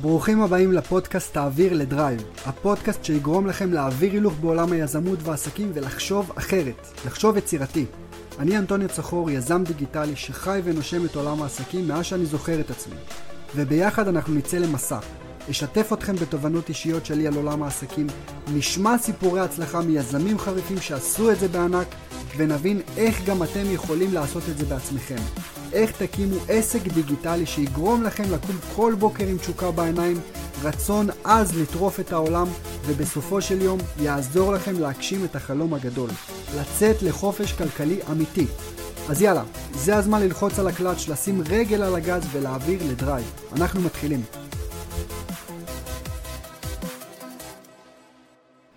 ברוכים הבאים לפודקאסט תעביר לדרייב, הפודקאסט שיגרום לכם להעביר הילוך בעולם היזמות והעסקים ולחשוב אחרת, לחשוב יצירתי. אני אנטוניה צחור, יזם דיגיטלי שחי ונושם את עולם העסקים מאז שאני זוכר את עצמי. וביחד אנחנו נצא למסע. אשתף אתכם בתובנות אישיות שלי על עולם העסקים, נשמע סיפורי הצלחה מיזמים חריפים שעשו את זה בענק, ונבין איך גם אתם יכולים לעשות את זה בעצמכם. איך תקימו עסק דיגיטלי שיגרום לכם לקום כל בוקר עם תשוקה בעיניים, רצון עז לטרוף את העולם, ובסופו של יום יעזור לכם להגשים את החלום הגדול, לצאת לחופש כלכלי אמיתי. אז יאללה, זה הזמן ללחוץ על הקלאץ', לשים רגל על הגז ולהעביר לדרייב. אנחנו מתחילים.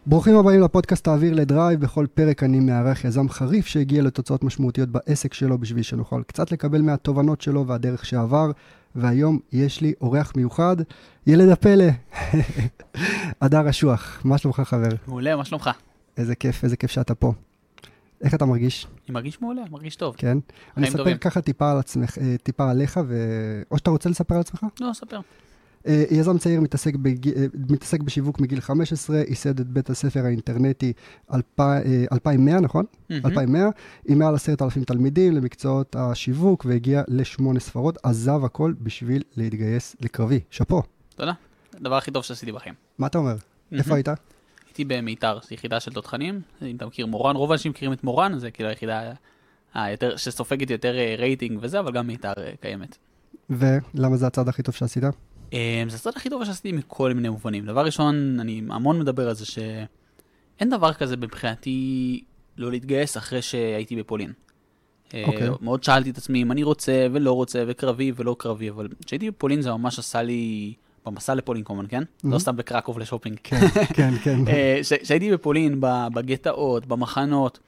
ברוכים הבאים לפודקאסט תעביר לדרייב, בכל פרק אני מארח יזם חריף שהגיע לתוצאות משמעותיות בעסק שלו בשביל שנוכל קצת לקבל מהתובנות שלו והדרך שעבר, והיום יש לי אורח מיוחד, ילד הפלא, הדר אשוח, מה שלומך חבר? מעולה, מה שלומך? איזה כיף, איזה כיף שאתה פה. איך אתה מרגיש? אני מרגיש מעולה, מרגיש טוב. כן? אני אספר טובים. ככה טיפה על עצמך, אה, טיפה עליך, ו... או שאתה רוצה לספר על עצמך? לא, ספר. אה, יזם צעיר מתעסק, בג... אה, מתעסק בשיווק מגיל 15, ייסד את בית הספר האינטרנטי אלפ... אה, 2100, נכון? מהמם. 2100, עם מעל עשרת אלפים תלמידים למקצועות השיווק, והגיע לשמונה ספרות, עזב הכל בשביל להתגייס לקרבי. שאפו. תודה. הדבר הכי טוב שעשיתי בחיים. מה אתה אומר? איפה היית? הייתי במיתר, זו יחידה של תותחנים. אם אתה מכיר מורן, רוב האנשים מכירים את מורן, זה כאילו היחידה היותר, שסופגת יותר אה, רייטינג וזה, אבל גם מיתר אה, קיימת. ולמה זה הצעד הכי טוב שעשית? אה, זה הצד הכי טוב שעשיתי מכל מיני מובנים. דבר ראשון, אני המון מדבר על זה שאין דבר כזה מבחינתי לא להתגייס אחרי שהייתי בפולין. אה, אוקיי. מאוד שאלתי את עצמי אם אני רוצה ולא רוצה וקרבי ולא קרבי, אבל כשהייתי בפולין זה ממש עשה לי, במסע לפולין כמובן, כן? לא Mhm. סתם בקרקוב לשופינג. כן, כן, כן. אה, כשהייתי בפולין, בגטאות, במחנות,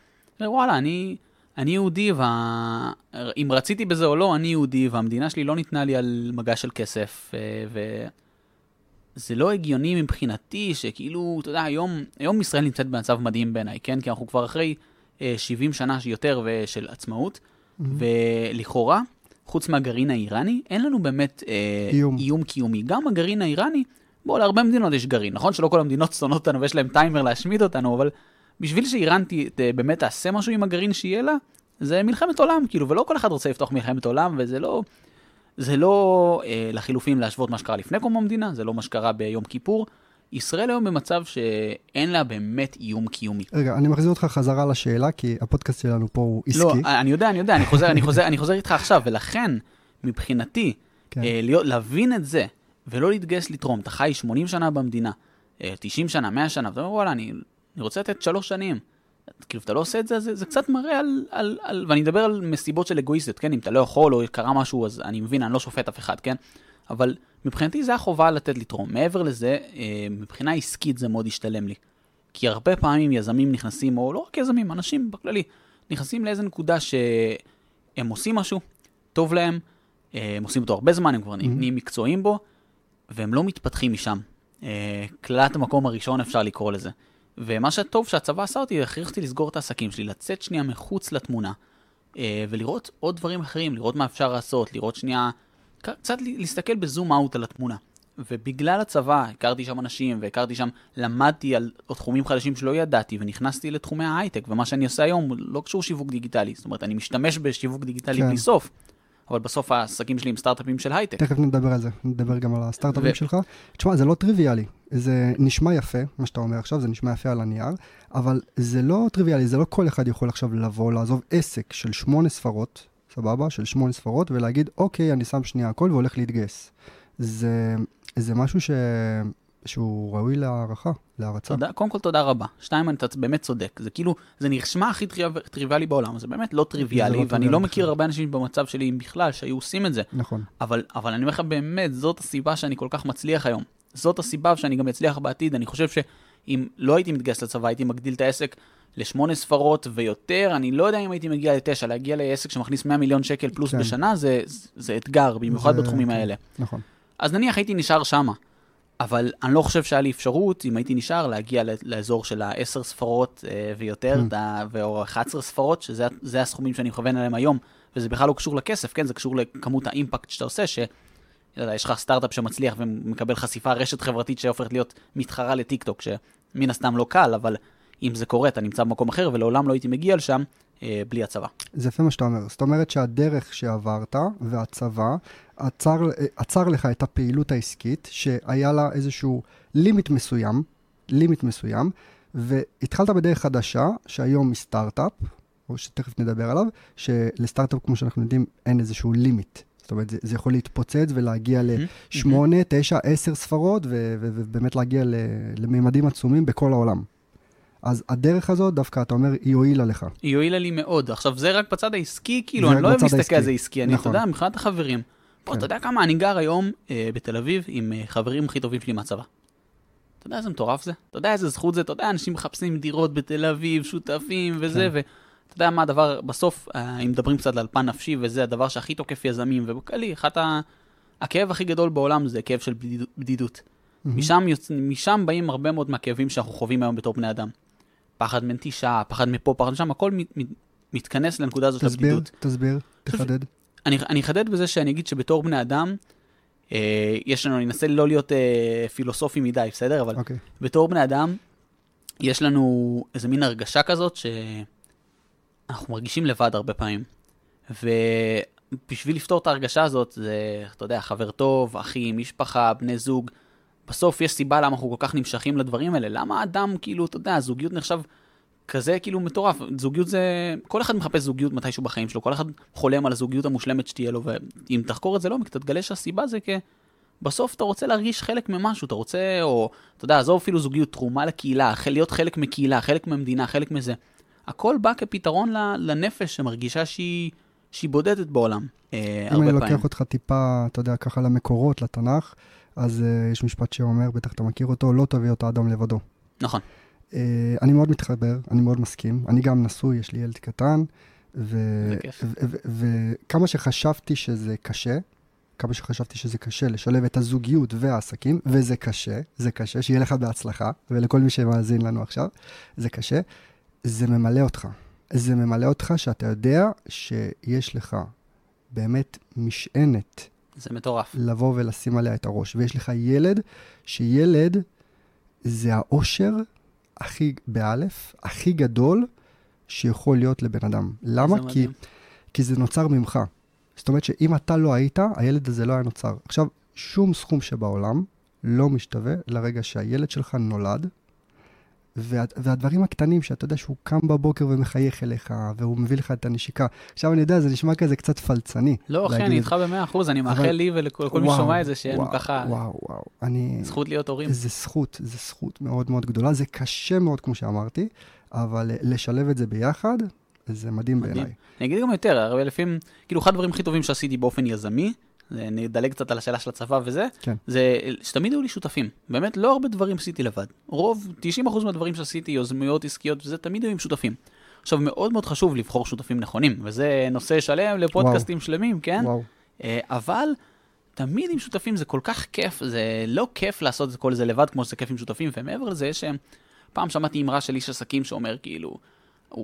וואלה, אני, אני יהודי, ואם רציתי בזה או לא, אני יהודי, והמדינה שלי לא ניתנה לי על מגע של כסף, אה, וזה לא הגיוני מבחינתי, שכאילו, אתה יודע, היום, היום ישראל נמצאת במצב מדהים בעיניי, כן? כי אנחנו כבר אחרי אה, 70 שנה יותר ו- של עצמאות, ולכאורה, חוץ מהגרעין האיראני, אין לנו באמת אה, איום. איום קיומי. גם הגרעין האיראני, בוא, להרבה מדינות יש גרעין, נכון שלא כל המדינות שונאות אותנו ויש להם טיימר להשמיד אותנו, אבל בשביל שאיראן ת, ת, באמת תעשה משהו עם הגרעין שיהיה לה, זה מלחמת עולם, כאילו, ולא כל אחד רוצה לפתוח מלחמת עולם, וזה לא... זה לא אה, לחילופין להשוות מה שקרה לפני קום המדינה, זה לא מה שקרה ביום כיפור. ישראל היום במצב שאין לה באמת איום קיומי. רגע, אני מחזיר אותך חזרה לשאלה, כי הפודקאסט שלנו פה הוא עסקי. לא, אני יודע, אני יודע, אני חוזר, אני חוזר, אני חוזר איתך עכשיו, ולכן, מבחינתי, כן. אה, להיות, להבין את זה, ולא להתגייס לתרום, אתה חי 80 שנה במדינה, אה, 90 שנה, 100 שנה, ואתה אומר, וואלה, אני, אני רוצה לתת שלוש שנים. כאילו, אתה לא עושה את זה, זה, זה קצת מראה על, על, על, ואני מדבר על מסיבות של אגואיסטיות, כן? אם אתה לא יכול או קרה משהו, אז אני מבין, אני לא שופט אף אחד, כן? אבל מבחינתי זה החובה לתת לתרום. מעבר לזה, אה, מבחינה עסקית זה מאוד השתלם לי. כי הרבה פעמים יזמים נכנסים, או לא רק יזמים, אנשים בכללי, נכנסים לאיזה נקודה שהם עושים משהו, טוב להם, אה, הם עושים אותו הרבה זמן, הם כבר נהיים מקצועיים בו, והם לא מתפתחים משם. אה, קללת המקום הראשון אפשר לקרוא לזה. ומה שטוב שהצבא עשה אותי, הכריח אותי לסגור את העסקים שלי, לצאת שנייה מחוץ לתמונה, אה, ולראות עוד דברים אחרים, לראות מה אפשר לעשות, לראות שנייה, קצת להסתכל בזום אאוט על התמונה. ובגלל הצבא, הכרתי שם אנשים, והכרתי שם, למדתי על תחומים חדשים שלא ידעתי, ונכנסתי לתחומי ההייטק, ומה שאני עושה היום לא קשור שיווק דיגיטלי. זאת אומרת, אני משתמש בשיווק דיגיטלי כן. בלי סוף, אבל בסוף העסקים שלי הם סטארט-אפים של הייטק. תכף נדבר על זה, נדבר גם על הסטארט-אפים ו- שלך. תשמע, זה לא טריוויאלי, זה נשמע יפה, מה שאתה אומר עכשיו, זה נשמע יפה על הנייר, אבל זה לא טריוויאלי, זה לא כל אחד יכול עכשיו לבוא, לעזוב עסק של שמונה ספרות, סבבה? של שמונה ספרות, ולהגיד, אוקיי, אני שם שנייה הכל והולך להתגייס. זה, זה משהו ש... שהוא ראוי להערכה, להערצה. תודה, קודם כל תודה רבה. שתיים, אתה באמת צודק. זה כאילו, זה נשמע הכי טריו- טריוויאלי בעולם, זה באמת לא טריוויאלי, לא ואני לא בכלל. מכיר הרבה אנשים במצב שלי בכלל שהיו עושים את זה. נכון. אבל, אבל אני אומר לך באמת, זאת הסיבה שאני כל כך מצליח היום. זאת הסיבה שאני גם אצליח בעתיד. אני חושב שאם לא הייתי מתגייס לצבא, הייתי מגדיל את העסק לשמונה ספרות ויותר, אני לא יודע אם הייתי מגיע לתשע, להגיע לעסק שמכניס 100 מיליון שקל פלוס כן. בשנה, זה, זה, זה אתגר, במיוחד זה- בתחומים כן. האלה. נכון. אז נניח הייתי נשאר שמה, אבל אני לא חושב שהיה לי אפשרות, אם הייתי נשאר, להגיע לאזור של ה-10 ספרות אה, ויותר, Mm. או 11 ספרות, שזה זה הסכומים שאני מכוון עליהם היום, וזה בכלל לא קשור לכסף, כן? זה קשור לכמות האימפקט שאתה עושה, לא יודע, יש לך סטארט-אפ שמצליח ומקבל חשיפה רשת חברתית שהופכת להיות מתחרה לטיקטוק, שמן הסתם לא קל, אבל אם זה קורה, אתה נמצא במקום אחר, ולעולם לא הייתי מגיע לשם בלי הצבא. זה יפה מה שאתה אומר. זאת אומרת שהדרך שעברת והצבא עצר, עצר לך את הפעילות העסקית, שהיה לה איזשהו לימיט מסוים, לימיט מסוים, והתחלת בדרך חדשה, שהיום היא סטארט-אפ, או שתכף נדבר עליו, שלסטארט-אפ, כמו שאנחנו יודעים, אין איזשהו לימיט. זאת אומרת, זה, זה יכול להתפוצץ ולהגיע ל-8, 9, 10 ספרות, ובאמת להגיע לממדים עצומים בכל העולם. אז הדרך הזאת, דווקא אתה אומר, היא הועילה לך. היא הועילה לי מאוד. עכשיו, זה רק בצד העסקי, כאילו, אני לא אוהב להסתכל על זה עסקי. אני, נכון. אתה יודע, מבחינת החברים. פה, כן. אתה יודע כמה, אני גר היום אה, בתל אביב עם אה, חברים הכי טובים שלי מהצבא. אתה יודע איזה מטורף זה? אתה יודע איזה זכות זה? אתה יודע, אנשים מחפשים דירות בתל אביב, שותפים וזה, כן. ואתה יודע מה הדבר, בסוף, אה, אם מדברים קצת על פן נפשי, וזה הדבר שהכי תוקף יזמים, ובקלי, אחת ה... הכאב הכי גדול בעולם זה כאב של בדידות. Mm-hmm. משם, יוצ... משם באים הרבה מאוד מהכאבים שאנחנו חווים היום בתור בני אדם. פחד מנטישה, פחד מפה, פחד משם, הכל מת, מת, מתכנס לנקודה הזאת תסביר, לבדידות. תסביר, תסביר, תחדד. אני, אני אחדד בזה שאני אגיד שבתור בני אדם, אה, יש לנו, אני אנסה לא להיות אה, פילוסופי מדי, בסדר? אבל okay. אוקיי. בתור בני אדם, יש לנו איזה מין הרגשה כזאת שאנחנו מרגישים לבד הרבה פעמים. ובשביל לפתור את ההרגשה הזאת, זה, אתה יודע, חבר טוב, אחים, משפחה, בני זוג. בסוף יש סיבה למה אנחנו כל כך נמשכים לדברים האלה. למה אדם, כאילו, אתה יודע, זוגיות נחשב כזה כאילו מטורף. זוגיות זה... כל אחד מחפש זוגיות מתישהו בחיים שלו, כל אחד חולם על הזוגיות המושלמת שתהיה לו, ואם תחקור את זה לעומק, אתה תגלה שהסיבה זה כי בסוף אתה רוצה להרגיש חלק ממשהו, אתה רוצה, או, אתה יודע, עזוב אפילו זוגיות, תרומה לקהילה, להיות חלק מקהילה, חלק ממדינה, חלק מזה. הכל בא כפתרון לנפש שמרגישה שהיא, שהיא בודדת בעולם, אה, הרבה פעמים. אם אני לוקח אותך טיפה, אתה יודע, ככה למקורות, לתנ"ך, אז uh, יש משפט שאומר, בטח אתה מכיר אותו, לא תביא אותה אדם לבדו. נכון. Uh, אני מאוד מתחבר, אני מאוד מסכים. אני גם נשוי, יש לי ילד קטן. וכמה שחשבתי שזה קשה, כמה שחשבתי שזה קשה לשלב את הזוגיות והעסקים, וזה קשה, זה קשה, שיהיה לך בהצלחה, ולכל מי שמאזין לנו עכשיו, זה קשה, זה ממלא אותך. זה ממלא אותך שאתה יודע שיש לך באמת משענת. זה מטורף. לבוא ולשים עליה את הראש. ויש לך ילד, שילד זה האושר הכי, באלף, הכי גדול שיכול להיות לבן אדם. למה? כי, כי זה נוצר ממך. זאת אומרת שאם אתה לא היית, הילד הזה לא היה נוצר. עכשיו, שום סכום שבעולם לא משתווה לרגע שהילד שלך נולד, וה, והדברים הקטנים שאתה יודע שהוא קם בבוקר ומחייך אליך, והוא מביא לך את הנשיקה. עכשיו אני יודע, זה נשמע כזה קצת פלצני. לא, אחי, אני איתך במאה אחוז, אני מאחל לי ולכל מי ששומע את זה, שיהיה לנו ככה... וואו, וואו, אני... זכות להיות הורים. זה זכות, זה זכות מאוד מאוד גדולה. זה קשה מאוד, כמו שאמרתי, אבל לשלב את זה ביחד, זה מדהים, מדהים. בעיניי. אני אגיד גם יותר, הרי לפעמים, כאילו, אחד הדברים הכי טובים שעשיתי באופן יזמי, נדלג קצת על השאלה של הצבא וזה, כן. זה שתמיד היו לי שותפים. באמת, לא הרבה דברים עשיתי לבד. רוב, 90% מהדברים שעשיתי, יוזמיות עסקיות וזה, תמיד היו עם שותפים. עכשיו, מאוד מאוד חשוב לבחור שותפים נכונים, וזה נושא שלם לפודקאסטים וואו. שלמים, כן? וואו. אה, אבל תמיד עם שותפים זה כל כך כיף, זה לא כיף לעשות את כל זה לבד כמו שזה כיף עם שותפים, ומעבר לזה שהם... פעם שמעתי אמרה של איש עסקים שאומר כאילו,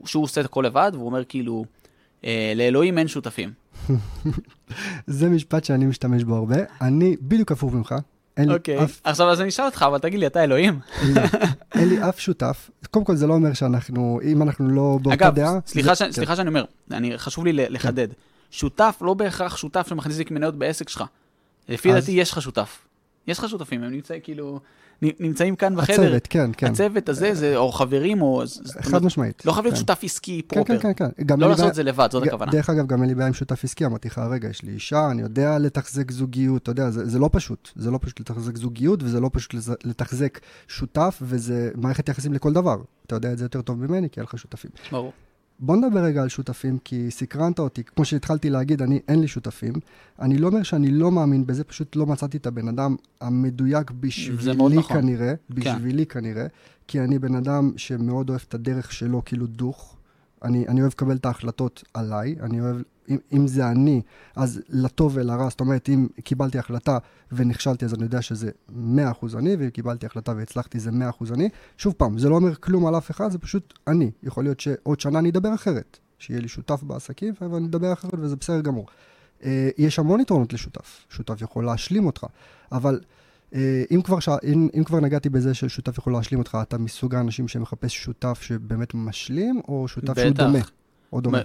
שהוא עושה את הכל לבד, והוא אומר כאילו, אה, לאלוהים אין שותפים. זה משפט שאני משתמש בו הרבה. אני בדיוק הפוך ממך. אין לי אוקיי. אף... עכשיו אז אני אשאל אותך, אבל תגיד לי, אתה אלוהים? לא, אין לי אף שותף. קודם כל, זה לא אומר שאנחנו, אם אנחנו לא באותה דעה... אגב, סליחה, ש... כן. סליחה שאני אומר, אני, חשוב לי לחדד. כן. שותף לא בהכרח שותף שמכניס לי מניות בעסק שלך. לפי דעתי יש לך שותף. יש לך שותפים, הם נמצאים כאילו... נמצאים כאן בחדר. הצוות, כן, כן. הצוות הזה, זה, או חברים, או... חד משמעית. לא חייב להיות כן. שותף עסקי פרופר. כן, כן, כן. כן. לא לעשות את זה לבד, זאת הכוונה. דרך אגב, גם אין לי בעיה עם שותף עסקי, אמרתי לך, רגע, יש לי אישה, אני יודע לתחזק זוגיות, אתה יודע, זה, לא פשוט. זה לא פשוט לתחזק זוגיות, וזה לא פשוט לתחזק שותף, וזה מערכת יחסים לכל דבר. אתה יודע את זה יותר טוב ממני, כי אין לך שותפים. ברור. בוא נדבר רגע על שותפים, כי סקרנת אותי. כמו שהתחלתי להגיד, אני, אין לי שותפים. אני לא אומר שאני לא מאמין בזה, פשוט לא מצאתי את הבן אדם המדויק בשבילי נכון. כנראה, כן. בשבילי כן. כנראה, כי אני בן אדם שמאוד אוהב את הדרך שלו, כאילו דוך. אני, אני אוהב לקבל את ההחלטות עליי, אני אוהב אם, אם זה אני, אז לטוב ולרע, זאת אומרת, אם קיבלתי החלטה ונכשלתי, אז אני יודע שזה 100% אני, ואם קיבלתי החלטה והצלחתי, זה 100% אני. שוב פעם, זה לא אומר כלום על אף אחד, זה פשוט אני. יכול להיות שעוד שנה אני אדבר אחרת, שיהיה לי שותף בעסקים, ואני אדבר אחרת וזה בסדר גמור. אה, יש המון יתרונות לשותף. שותף יכול להשלים אותך, אבל אם כבר, ש... אם, אם כבר נגעתי בזה ששותף יכול להשלים אותך, אתה מסוג האנשים שמחפש שותף שבאמת משלים, או שותף שהוא בטח. דומה? או דומה.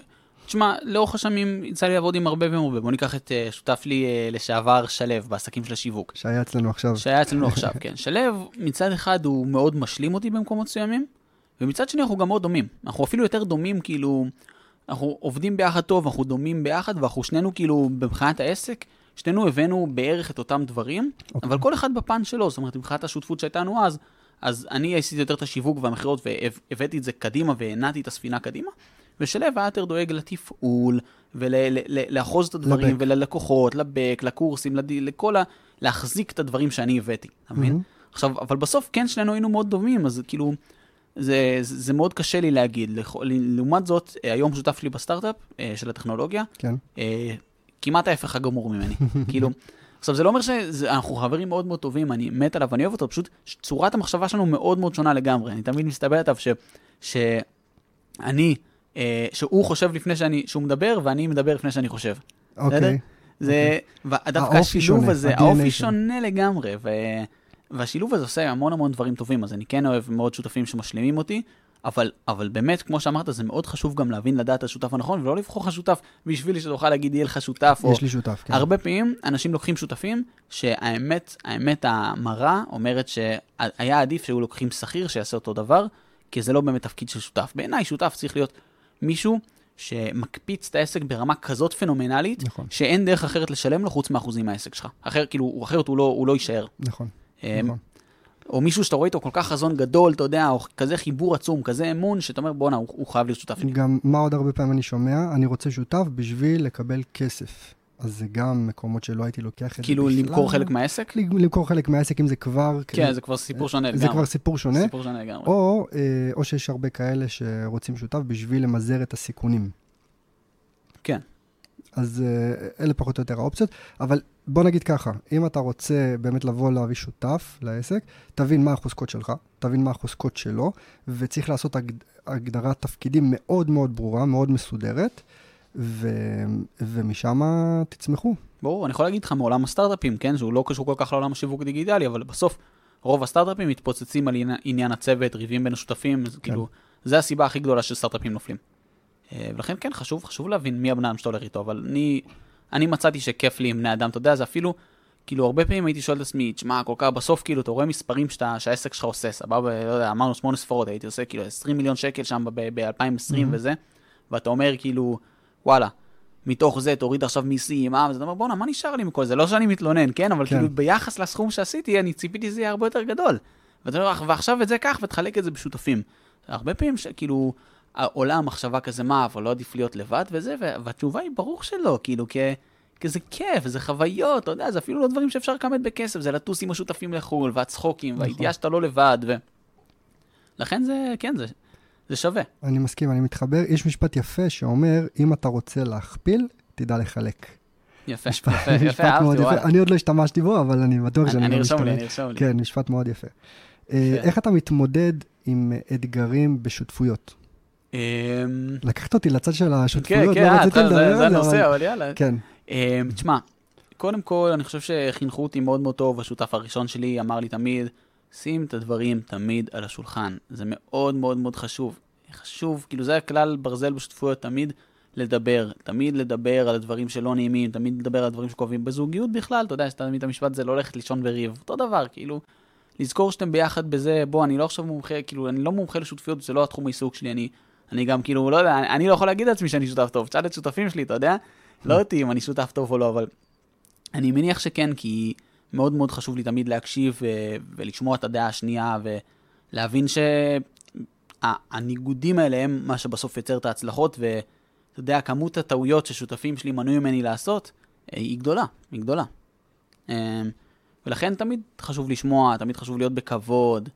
תשמע, לאורך השנים יצא לי לעבוד עם הרבה והרבה. בוא ניקח את אה, שותף לי אה, לשעבר שלו בעסקים של השיווק. שהיה אצלנו עכשיו. שהיה אצלנו עכשיו, כן. שלו, מצד אחד הוא מאוד משלים אותי במקומות מסוימים, ומצד שני אנחנו גם מאוד דומים. אנחנו אפילו יותר דומים, כאילו, אנחנו עובדים ביחד טוב, אנחנו דומים ביחד, ואנחנו שנינו כאילו, מבחינת העסק, שנינו הבאנו בערך את אותם דברים, אוקיי. אבל כל אחד בפן שלו, זאת אומרת, מבחינת השותפות שהייתה לנו אז, אז אני עשיתי יותר את השיווק והמכירות והבאתי את זה קדימה והנעתי את הספינה קדימה, ושלו היה יותר דואג לתפעול ולאחוז את הדברים לבק. וללקוחות, לבק, לקורסים, לד... לכל ה... להחזיק את הדברים שאני הבאתי, אתה מבין? מהמם. עכשיו, אבל בסוף כן שנינו היינו מאוד דומים, אז כאילו, זה, זה, מאוד קשה לי להגיד. לעומת זאת, אה, היום שותף לי בסטארט-אפ אה, של הטכנולוגיה, כן. כמעט ההפך הגמור ממני. כאילו, עכשיו זה לא אומר שאנחנו חברים מאוד מאוד טובים, אני מת עליו, אני אוהב אותו, פשוט צורת המחשבה שלנו מאוד מאוד שונה לגמרי. אני תמיד מסתבר עליו ש, שאני, אה, שהוא חושב לפני שאני, שהוא מדבר, ואני מדבר לפני שאני חושב. אוקיי. זה, ודווקא האופי השילוב שונה, הזה, האופי. שונה לגמרי, ו... והשילוב הזה עושה המון המון דברים טובים, אז אני כן אוהב מאוד שותפים שמשלימים אותי, אבל, אבל באמת, כמו שאמרת, זה מאוד חשוב גם להבין, לדעת השותף הנכון, ולא לבחור לך שותף בשביל שתוכל להגיד, יהיה לך שותף, או... יש לי שותף, כן. הרבה פעמים אנשים לוקחים שותפים, שהאמת, האמת המרה אומרת שהיה עדיף שהיו לוקחים שכיר שיעשה אותו דבר, כי זה לא באמת תפקיד של שותף. בעיניי שותף צריך להיות מישהו שמקפיץ את העסק ברמה כזאת פנומנלית, נכון. שאין דרך אחרת לשלם לו חוץ מאחוזים מהעסק שלך. אחר, כאילו, אחרת הוא לא, הוא לא יישאר. נכון. אמ, נכון. או מישהו שאתה רואה איתו כל כך חזון גדול, אתה יודע, או כזה חיבור עצום, כזה אמון, שאתה אומר, בואנה, הוא, הוא חייב להיות שותף שלי. גם מה עוד הרבה פעמים אני שומע? אני רוצה שותף בשביל לקבל כסף. אז זה גם מקומות שלא הייתי לוקח את זה כאילו, בכלל. למכור חלק מהעסק? למכור חלק מהעסק אם זה כבר... כן, זה כבר סיפור שונה לגמרי. זה כבר סיפור שונה. סיפור שונה לגמרי. או, אה, או שיש הרבה כאלה שרוצים שותף בשביל למזער את הסיכונים. כן. אז אה, אלה פחות או יותר האופציות, אבל בוא נגיד ככה, אם אתה רוצה באמת לבוא להביא שותף לעסק, תבין מה החוזקות שלך, תבין מה החוזקות שלו, וצריך לעשות הג... הגדרת תפקידים מאוד מאוד ברורה, מאוד מסודרת, ו... ומשם תצמחו. ברור, אני יכול להגיד לך מעולם הסטארט-אפים, כן, שהוא לא קשור כל כך לעולם השיווק הדיגיטלי, אבל בסוף רוב הסטארט-אפים מתפוצצים על עניין- הצוות, ריבים בין השותפים, זה כאילו, זה הסיבה הכי גדולה שסטארט-אפים נופלים. אה, ולכן כן, חשוב, חשוב להבין מי הבן אדם שאתה הולך איתו, אבל אני, אני מצאתי שכיף לי עם בני אדם, אתה יודע, זה אפילו, כאילו, הרבה פעמים הייתי שואל את עצמי, תשמע, כל כך בסוף, כאילו, אתה רואה מספרים שאתה, שהעסק שלך עושה, סבבה, לא יודע, אמרנו שמונה ספרות, הייתי עושה כאילו 20 מיליון שקל שם ב-2020 Mhm. וזה, ואתה אומר, כאילו, וואלה, מתוך זה תוריד עכשיו מיסים, אה, וזה אומר, בואנה, מה נשאר לי מכל זה? לא שאני מתלונן, כן? אבל כן. כאילו, ביחס לסכום שעשיתי, אני ציפיתי שזה יהיה הרבה יותר גדול. ואתה אומר, ועכשיו את זה קח ותחלק את זה בשותפים. הרבה פעמים, כאילו, עולה המחשבה כזה, מה, אבל לא עדיף להיות לבד וזה, והתשובה היא ברור שלא, כאילו, כ... כי זה כיף, זה חוויות, אתה יודע, זה אפילו לא דברים שאפשר לכמת בכסף, זה לטוס עם השותפים לחו"ל, והצחוקים, נכון. והידיעה שאתה לא לבד, ו... לכן זה, כן, זה, זה שווה. אני מסכים, אני מתחבר. יש משפט יפה שאומר, אם אתה רוצה להכפיל, תדע לחלק. יפה, משפט, יפה, יפה, משפט מאוד אהבתי, יפה. וואלה. אני עוד לא השתמשתי בו, אבל אני בטוח שאני אני גם ארשום לי, משתמש. אני ארשום לי. כן, משפט מאוד יפה. אה, יפה. איך אתה מתמודד עם אתגרים בשותפויות? אמ, לקחת אותי לצד של כן, השותפויות, כן, לא אה, רציתי לדבר זה על זה זה, הנושא, אבל... יאללה. כן, אמ, תשמע, קודם כל, אני חושב שחינכו אותי מאוד מאוד טוב, השותף הראשון שלי אמר לי תמיד, שים את הדברים תמיד על השולחן. זה מאוד מאוד מאוד חשוב. חשוב, כאילו זה הכלל ברזל בשותפויות, תמיד לדבר, תמיד לדבר על הדברים שלא נעימים, תמיד לדבר על הדברים שכואבים בזוגיות בכלל, אתה יודע, יש תמיד את המשפט הזה לא ללכת לישון בריב, אותו דבר, כאילו, לזכור שאתם ביחד בזה, בוא, אני לא עכשיו מומחה, כאילו, אני לא מומחה לשותפויות, זה לא התחום העיסוק שלי, אני, אני גם כאילו, לא יודע, אני, אני לא יכול להגיד לעצמי שאני שותף טוב, תשאל את שותפים שלי, אתה יודע? לא אותי אם אני שותף טוב או לא, אבל אני מניח שכן, כי מאוד מאוד חשוב לי תמיד להקשיב ו- ולשמוע את הדעה השנייה ולהבין שהניגודים האלה הם מה שבסוף יוצר את ההצלחות, ואתה יודע, כמות הטעויות ששותפים שלי מנועים ממני לעשות, אה, היא גדולה, היא גדולה. אה, ולכן תמיד חשוב לשמוע, תמיד חשוב להיות בכבוד, אה,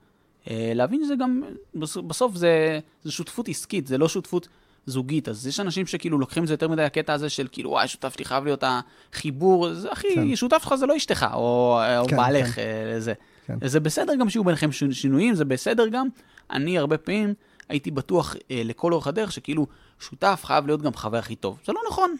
להבין שזה גם, בס- בסוף זה, זה שותפות עסקית, זה לא שותפות זוגית, אז יש אנשים שכאילו לוקחים את זה יותר מדי הקטע הזה של כאילו, וואי, שותף שלי חייב להיות החיבור, זה אחי, כן. שותף שלך זה לא אשתך, או, או כן, בעלך, כן. אה, זה. כן. זה בסדר גם שיהיו ביניכם שינויים, זה בסדר גם. אני הרבה פעמים הייתי בטוח אה, לכל אורך הדרך שכאילו שותף חייב להיות גם חבר הכי טוב. זה לא נכון,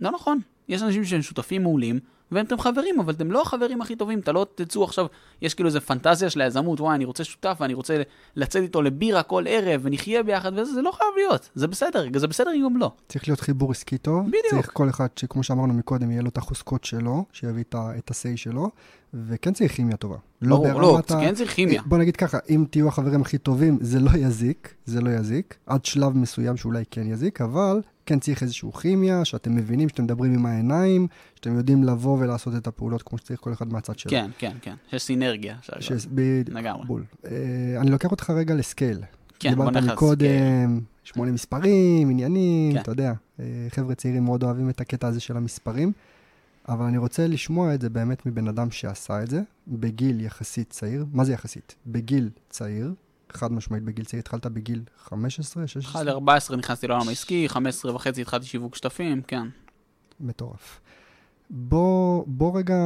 לא נכון. יש אנשים שהם שותפים מעולים, ואתם חברים, אבל אתם לא החברים הכי טובים, אתה לא תצאו עכשיו, יש כאילו איזה פנטזיה של היזמות, וואי, אני רוצה שותף, ואני רוצה לצאת איתו לבירה כל ערב, ונחיה ביחד, וזה זה לא חייב להיות, זה בסדר, זה בסדר גם לא. צריך להיות חיבור עסקי טוב. בדיוק. צריך כל אחד, שכמו שאמרנו מקודם, יהיה לו את החוזקות שלו, שיביא את ה-say שלו, וכן צריך כימיה טובה. לא, ברמת ה- כן צריך כימיה. בוא נגיד ככה, אם תהיו החברים הכי טובים, זה לא יזיק, זה לא יזיק, עד שלב מסוים שאולי כן יזיק, אבל כן צריך איזושהי כימיה, שאתם מבינים, שאתם מדברים עם העיניים, שאתם יודעים לבוא ולעשות את הפעולות כמו שצריך כל אחד מהצד שלו. כן, כן, כן, יש סינרגיה. עכשיו. ש... בדיוק, לגמרי. בול. אה, אני לוקח אותך רגע לסקייל. כן, בוא דיברת נלך מקודם, שמונה מספרים, עניינים, כן. אתה יודע, אה, חבר'ה צעירים מאוד אוהבים את הקטע הזה של המספרים, אבל אני רוצה לשמוע את זה באמת מבן אדם שעשה את זה, בגיל יחסית צעיר. מה זה יחסית? בגיל צעיר, חד משמעית בגיל צעיר, התחלת בגיל 15, 16? 1 ל-14 נכנסתי לעולם העסקי, 15 וחצי התחלתי שיווק שותפים, כן. מטורף. בוא, בוא רגע,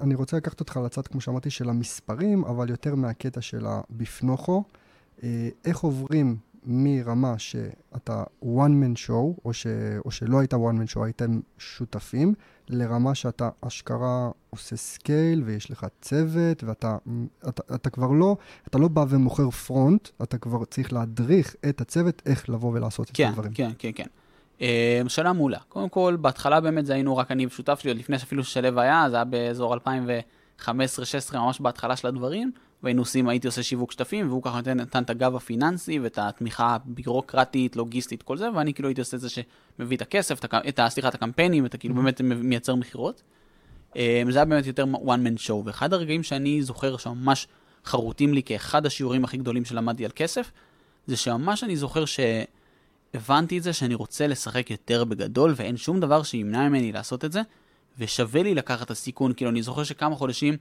אני רוצה לקחת אותך לצד, כמו שאמרתי, של המספרים, אבל יותר מהקטע של הבפנוכו. אה, איך עוברים מרמה שאתה one man show, או, ש, או שלא היית one man show, הייתם שותפים, לרמה שאתה אשכרה עושה scale, ויש לך צוות, ואתה אתה, אתה כבר לא, אתה לא בא ומוכר פרונט, אתה כבר צריך להדריך את הצוות איך לבוא ולעשות כן, את הדברים. כן, כן, כן. אה, שאלה מעולה. קודם כל, בהתחלה באמת זה היינו רק אני ושותף שלי, עוד לפני שאפילו ששלו היה, זה היה באזור 2015-2016, ממש בהתחלה של הדברים, והיינו עושים, הייתי עושה שיווק שותפים, והוא ככה נתן, נתן את הגב הפיננסי ואת התמיכה הבירוקרטית, לוגיסטית, כל זה, ואני כאילו הייתי עושה את זה שמביא את הכסף, את, ה- סליחה, את הקמפיינים, את כאילו באמת מייצר מכירות. אה, זה היה באמת יותר one man show, ואחד הרגעים שאני זוכר שממש חרוטים לי כאחד השיעורים הכי גדולים שלמדתי על כסף, זה שממש אני זוכר שהבנתי את זה שאני רוצה לשחק יותר בגדול, ואין שום דבר שימנע ממני לעשות את זה, ושווה לי לקחת את הסיכון, כאילו אני זוכר שכמה חודשים,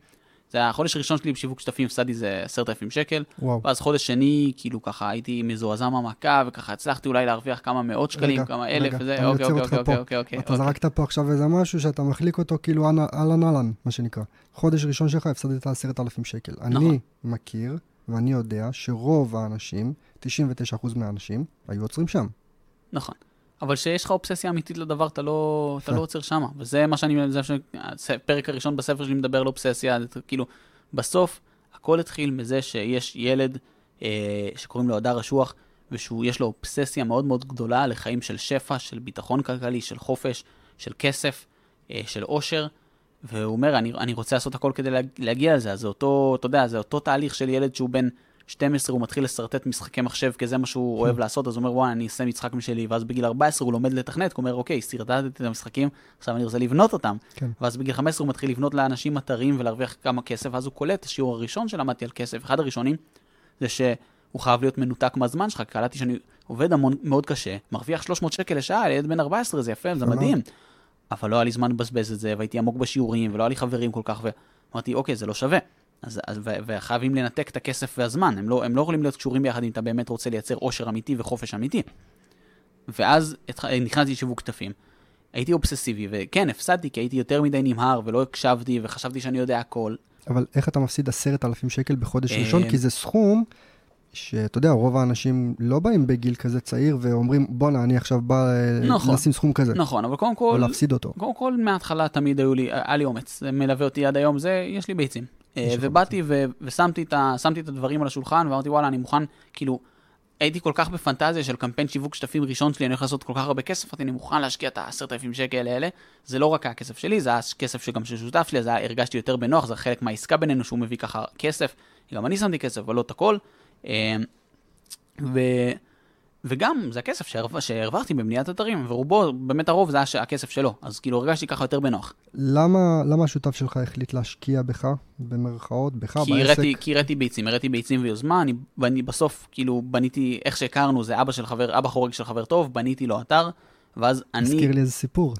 זה החודש הראשון שלי בשיווק שותפים, הפסדתי איזה עשרת אלפים שקל, וואו. ואז חודש שני, כאילו ככה הייתי מזועזע מהמכה, וככה הצלחתי אולי להרוויח כמה מאות שקלים, רגע, כמה אלף, רגע, וזה, אוקיי, אוקיי, אוקיי, פה. אוקיי, אוקיי, אתה אוקיי. זרקת פה עכשיו איזה משהו שאתה מחליק אותו כאילו אהלן אהלן, מה שנקרא. חודש ראשון שלך הפסדת עשרת אלפים שקל. נכון. אני מכיר ואני יודע שרוב האנשים, 99% מהאנשים, היו עוצרים שם. נכון. אבל כשיש לך אובססיה אמיתית לדבר, אתה לא, אתה. לא עוצר שמה. וזה מה שאני, זה הפרק הראשון בספר שלי מדבר על אובססיה, זה כאילו, בסוף, הכל התחיל מזה שיש ילד אה, שקוראים לו הדר אשוח, ושיש לו אובססיה מאוד מאוד גדולה לחיים של שפע, של ביטחון כלכלי, של חופש, של כסף, אה, של עושר. והוא אומר, אני, אני רוצה לעשות הכל כדי להג- להגיע לזה, אז זה אותו, אתה יודע, זה אותו תהליך של ילד שהוא בן 12, הוא מתחיל לשרטט משחקי מחשב, כי זה מה שהוא אוהב לעשות, אז הוא אומר, וואי, אני אעשה משחק משלי, ואז בגיל 14 הוא לומד לתכנת, הוא אומר, אוקיי, שרטטתי את המשחקים, עכשיו אני רוצה לבנות אותם. כן. ואז בגיל 15 הוא מתחיל לבנות לאנשים אתרים ולהרוויח כמה כסף, ואז הוא קולט, השיעור הראשון שלמדתי על כסף, אחד הראשונים, זה שהוא חייב להיות מנותק מהזמן שלך, קלטתי שאני עובד המון, מאוד קשה, מרוויח 300 שקל לשעה, לילד בן 14, זה יפה, זה מדהים. אבל לא היה לי זמן לבזבז את זה, והייתי עמוק בשיעורים, ולא היה לי חברים כל כך, ואמרתי, אוקיי, זה לא שווה. אז, אז, וחייבים לנתק את הכסף והזמן, הם לא, הם לא יכולים להיות קשורים ביחד אם אתה באמת רוצה לייצר עושר אמיתי וחופש אמיתי. ואז. נכנסתי לשיווק כתפים. הייתי אובססיבי, וכן, הפסדתי כי הייתי יותר מדי נמהר, ולא הקשבתי, וחשבתי שאני יודע הכל. אבל איך אתה מפסיד עשרת אלפים שקל בחודש ראשון? אה, כי זה סכום שאתה יודע, רוב האנשים לא באים בגיל כזה צעיר ואומרים, בואנה, אני עכשיו בא אה, נכון. לשים סכום כזה, נכון, אבל קודם או כל, להפסיד אותו. קודם כל, מההתחלה תמיד היו לי, היה לי אומץ, זה מלווה אותי עד היום, זה, יש לי ביצים. אה, ובאתי ו- ושמתי את, ה- את הדברים על השולחן, ואמרתי, וואלה, אני מוכן, כאילו, הייתי כל כך בפנטזיה של קמפיין שיווק שותפים ראשון שלי, אני הולך לעשות כל כך הרבה כסף, אמרתי, אני מוכן להשקיע את העשרת אלפים שקל האלה. זה לא רק היה כסף שלי, זה היה כסף שגם של שותף שלי, אז היה- הרגשתי יותר בנוח, זה חלק מהעסקה בינינו שהוא מביא ככה כסף. גם אני שמתי כסף, אבל לא את הכל. אה, ו... וגם, זה הכסף שהרו... שהרווחתי בבניית אתרים, ורובו, באמת הרוב זה היה הכסף שלו, אז כאילו הרגשתי ככה יותר בנוח. למה, למה השותף שלך החליט להשקיע בך, במרכאות, בך, כי בעסק? הראתי, כי הראתי ביצים, הראתי ביצים ויוזמה, אני, ואני בסוף, כאילו, בניתי, איך שהכרנו, זה אבא של חבר, אבא חורג של חבר טוב, בניתי לו אתר, ואז אני... הזכיר לי איזה סיפור,